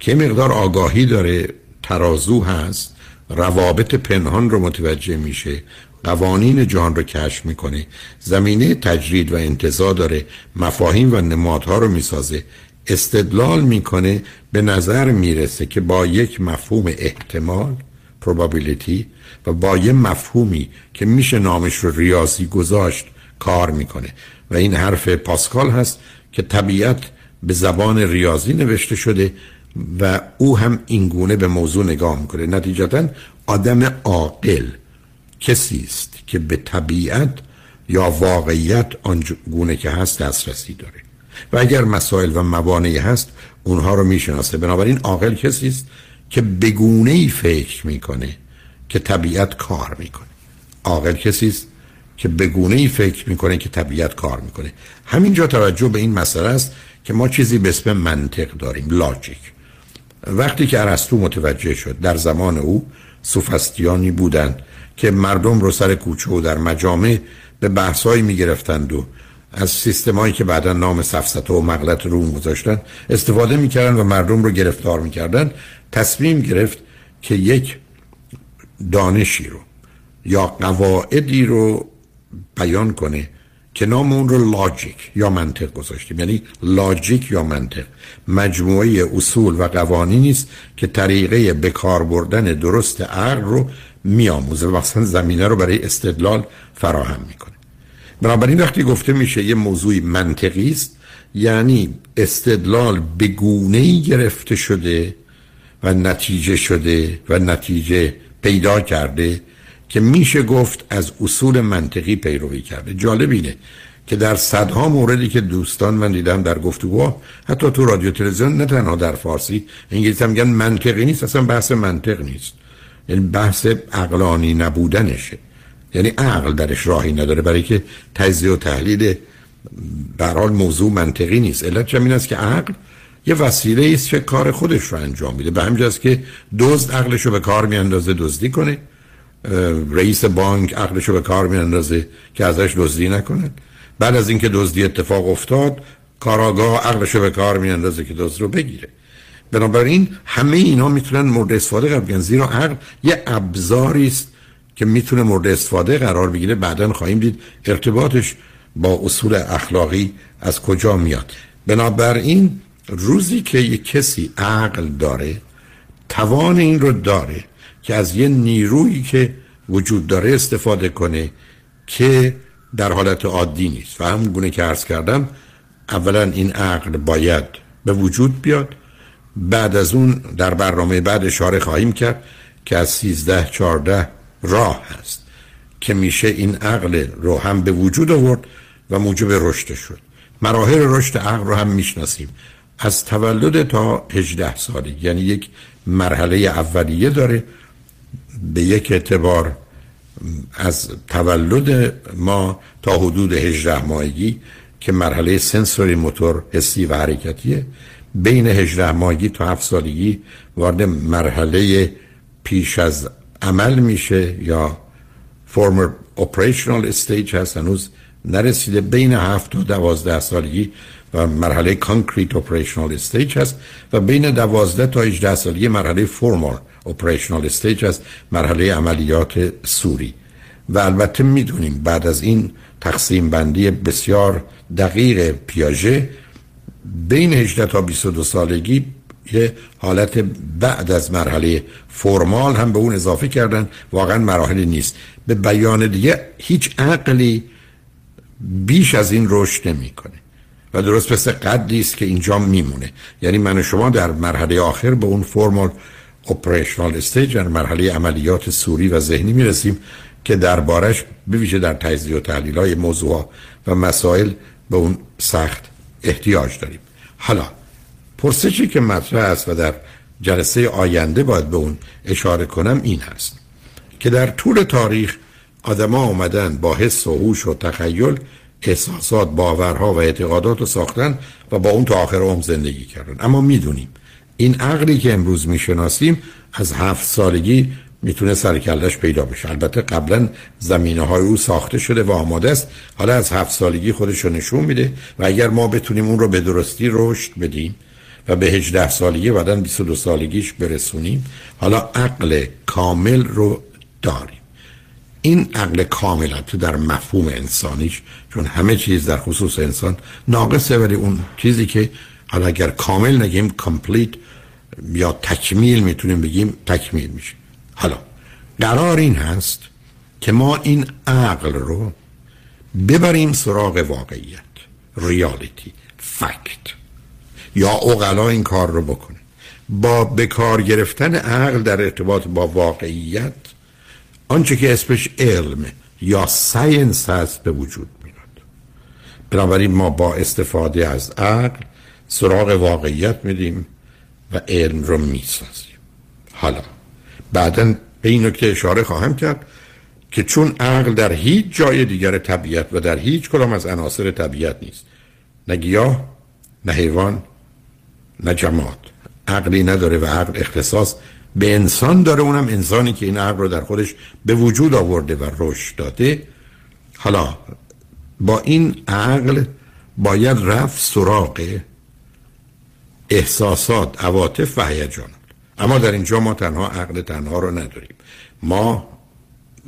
که مقدار آگاهی داره ترازو هست روابط پنهان رو متوجه میشه قوانین جهان رو کشف می‌کنه زمینه تجرید و انتظار داره مفاهیم و نمادها رو می‌سازه. استدلال می‌کنه به نظر می‌رسه که با یک مفهوم احتمال probability و با یه مفهومی که میشه نامش رو ریاضی گذاشت کار می‌کنه. و این حرف پاسکال هست که طبیعت به زبان ریاضی نوشته شده و او هم اینگونه به موضوع نگاه می‌کنه. نتیجتا آدم عاقل کسی است که به طبیعت یا واقعیت آنگونه که هست دسترسی داره. و اگر مسائل و موانعی هست اونها رو می‌شناسه. بنابراین عاقل کسی است که بگونه ای فکر می‌کنه که طبیعت کار می‌کنه. عاقل کسی است که بگونه ای فکر می‌کنه که طبیعت کار می‌کنه. همینجا توجه به این مسئله است که ما چیزی به اسم منطق داریم لاجیک وقتی که ارسطو متوجه شد در زمان او سوفستیانی بودند که مردم رو سر کوچه و در مجامع به بحثایی می‌گرفتند و از سیستمایی که بعدا نام سفسطه و مغلط روم گذاشتن استفاده می‌کردن و مردم رو گرفتار می‌کردن تصمیم گرفت که یک دانشی رو یا قواعدی رو بیان کنه که نام اون رو لاجیک یا منطق گذاشتیم. یعنی لاجیک یا منطق. مجموعه اصول و قوانینی است که طریقه به کار بردن درست عقل رو میآموزه. و مثلا زمینه رو برای استدلال فراهم می‌کنه. بنابراین وقتی گفته میشه یه موضوعی منطقی است یعنی استدلال به گونه گرفته شده و نتیجه شده و نتیجه پیدا کرده که میشه گفت از اصول منطقی پیروی کرده. جالب اینه که در صدها موردی که دوستان من دیدم در گفتگو حتی تو رادیو تلویزیون نه تنها در فارسی انگلیسی هم میگن منطقی نیست اصلا بحث منطق نیست. یعنی بحث عقلانی نبودنشه. یعنی عقل درش راهی نداره برای که تجزیه و تحلیل در حال موضوع منطقی نیست. علت این است که عقل یه وسیله است که کار خودش رو انجام میده. به همجاست که دزد عقلش رو به کار میاندازه دزدی کنه. رئیس بانک عقلش رو به کار میاندازه که ازش دزدی نکنه. بعد از اینکه دزدی اتفاق افتاد کاراگاه عقلش رو به کار میاندازه که دزد رو بگیره. بنابراین همه اینا می‌تونن مورد استفاده قرار بگیرن. زیرا عقل یه ابزاری است که می‌تونه مورد استفاده قرار بگیره. بعدا خواهیم دید ارتباطش با اصول اخلاقی از کجا میاد. بنابراین روزی که یک کسی عقل داره توان این رو داره که از یه نیرویی که وجود داره استفاده کنه که در حالت عادی نیست. و همون گونه که عرض کردم اولا این عقل باید به وجود بیاد بعد از اون در برنامه بعد اشاره خواهیم کرد که از سیزده چارده راه هست که میشه این عقل رو هم به وجود آورد و موجب رشد شد. مراحل رشد عقل رو هم می‌شناسیم. از تولد تا 18 سالی یعنی یک مرحله اولیه داره. به یک اعتبار از تولد ما تا حدود 18 ماهگی که مرحله سنسوری موتور حسی و حرکتیه بین 18 ماهگی تا 7 سالگی وارد مرحله پیش از عمل میشه یا former operational stage هست هنوز نرسیده. بین هفت تا دوازده سالگی و مرحله concrete operational stage هست و بین دوازده تا 18 سالگی مرحله formal operational stage هست مرحله عملیات صوری. و البته می‌دونیم بعد از این تقسیم بندی بسیار دقیق پیاژه بین 18 تا 22 سالگی یه حالت بعد از مرحله formal هم به اون اضافه کردن. واقعا مراحلی نیست. به بیان دیگه هیچ عقلی بیش از این رشد نمی‌کنه. و درست مثل قدی است که اینجا میمونه. یعنی من و شما در مرحله آخر به اون فرمال اپریشنال استیج در مرحله عملیات سوری و ذهنی می‌رسیم که دربارش بویژه در تجزیه و تحلیل های موضوع و مسائل به اون سخت احتیاج داریم. حالا پرسشی که مطرح است و در جلسه آینده باید به اون اشاره کنم این هست که در طول تاریخ آدما آمدن با حس و هوش و تخیل احساسات باورها و اعتقادات رو ساختن و با اون تا آخر عمر زندگی کردن. اما می‌دونیم این عقلی که امروز می‌شناسیم از هفت سالگی می‌تونه سرکلش پیدا بشه. البته قبلا زمینه های او ساخته شده و آماده است. حالا از هفت سالگی خودش رو نشون میده و اگر ما بتونیم اون رو به درستی رشد بدیم و به 18 سالگی بعدا 22 سالگیش برسونیم حالا عقل کامل رو داریم. این عقل کامل تو در مفهوم انسانیش چون همه چیز در خصوص انسان ناقصه ولی اون چیزی که حالا اگر کامل نگیم complete یا تکمیل می‌تونیم بگیم تکمیل میشه. حالا قرار این هست که ما این عقل رو ببریم سراغ واقعیت ریالیتی فکت یا اقلا این کار رو بکنه. با بکار گرفتن عقل در ارتباط با واقعیت آنچه که اسمش علم یا ساینس هست به وجود میاد. بنابراین ما با استفاده از عقل سراغ واقعیت میدیم و علم رو می‌سازیم. حالا بعدا به این نکته اشاره خواهم کرد که چون عقل در هیچ جای دیگر طبیعت و در هیچ کدام از عناصر طبیعت نیست نه گیاه نه حیوان نه جماعت عقلی نداره و عقل اختصاص به انسان داره اونم انسانی که این عقل رو در خودش به وجود آورده و رشد داده. حالا با این عقل باید رفت سراغ احساسات عواطف و هیجانات اما در اینجا ما تنها عقل تنها رو نداریم. ما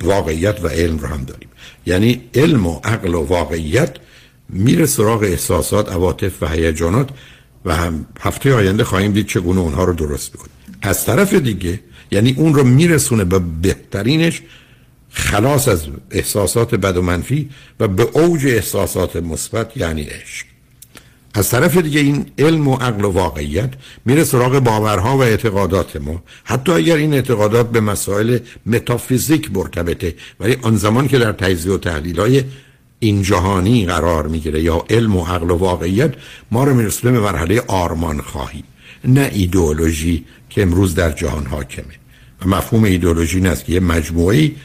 واقعیت و علم رو هم داریم. یعنی علم و عقل و واقعیت میره سراغ احساسات عواطف و هیجانات و هم هفته آینده خواهیم دید چگونه اونها رو درست بکنیم از طرف دیگه یعنی اون رو میرسونه به بهترینش خلاص از احساسات بد و منفی و به اوج احساسات مثبت یعنی عشق. از طرف دیگه این علم و عقل و واقعیت میره سراغ باورها و اعتقادات ما. حتی اگر این اعتقادات به مسائل متافیزیک مرتبطه ولی آن زمان که در تجزیه و تحلیل های این جهانی قرار می‌گیره یا علم و عقل و واقعیت ما رو میرسونه به مرحله آرمان خواهی نه ایدئولوژی که امروز در جهان حاکمه. و مفهوم ایدئولوژی این است که یه مجموعی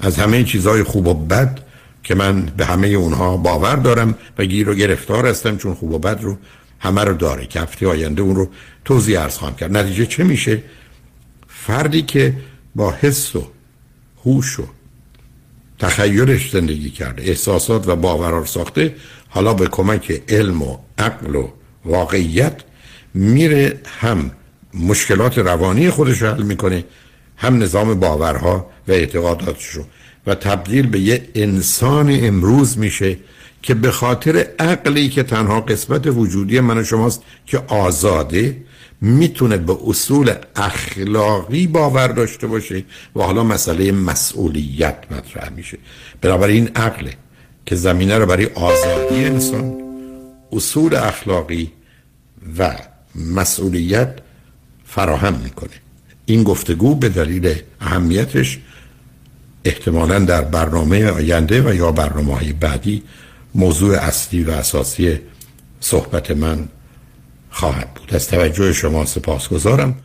از همه چیزهای خوب و بد که من به همه اونها باور دارم و گیر و گرفتار هستم چون خوب و بد رو همه رو داره. که هفته آینده اون رو توضیح ارز خواهم کرد. نتیجه چه میشه؟ فردی که با حس و هوش و تخیلش زندگی کرده احساسات و باورار ساخته حالا به کمک علم و عقل و واقعیت میره هم مشکلات روانی خودش رو حل می‌کنه هم نظام باورها و اعتقاداتش رو. و تبدیل به یه انسان امروز میشه که به خاطر عقلی که تنها قسمت وجودی من و شماست که آزاده می‌تونه به اصول اخلاقی باور داشته باشه و حالا مسئله مسئولیت مطرح میشه. بنابراین عقله که زمینه رو برای آزادی انسان اصول اخلاقی و مسئولیت فراهم می‌کنه. این گفتگو به دلیل اهمیتش احتمالا در برنامه آینده و یا برنامه های بعدی موضوع اصلی و اساسی صحبت من خواهد بود. از توجه شما سپاس گذارم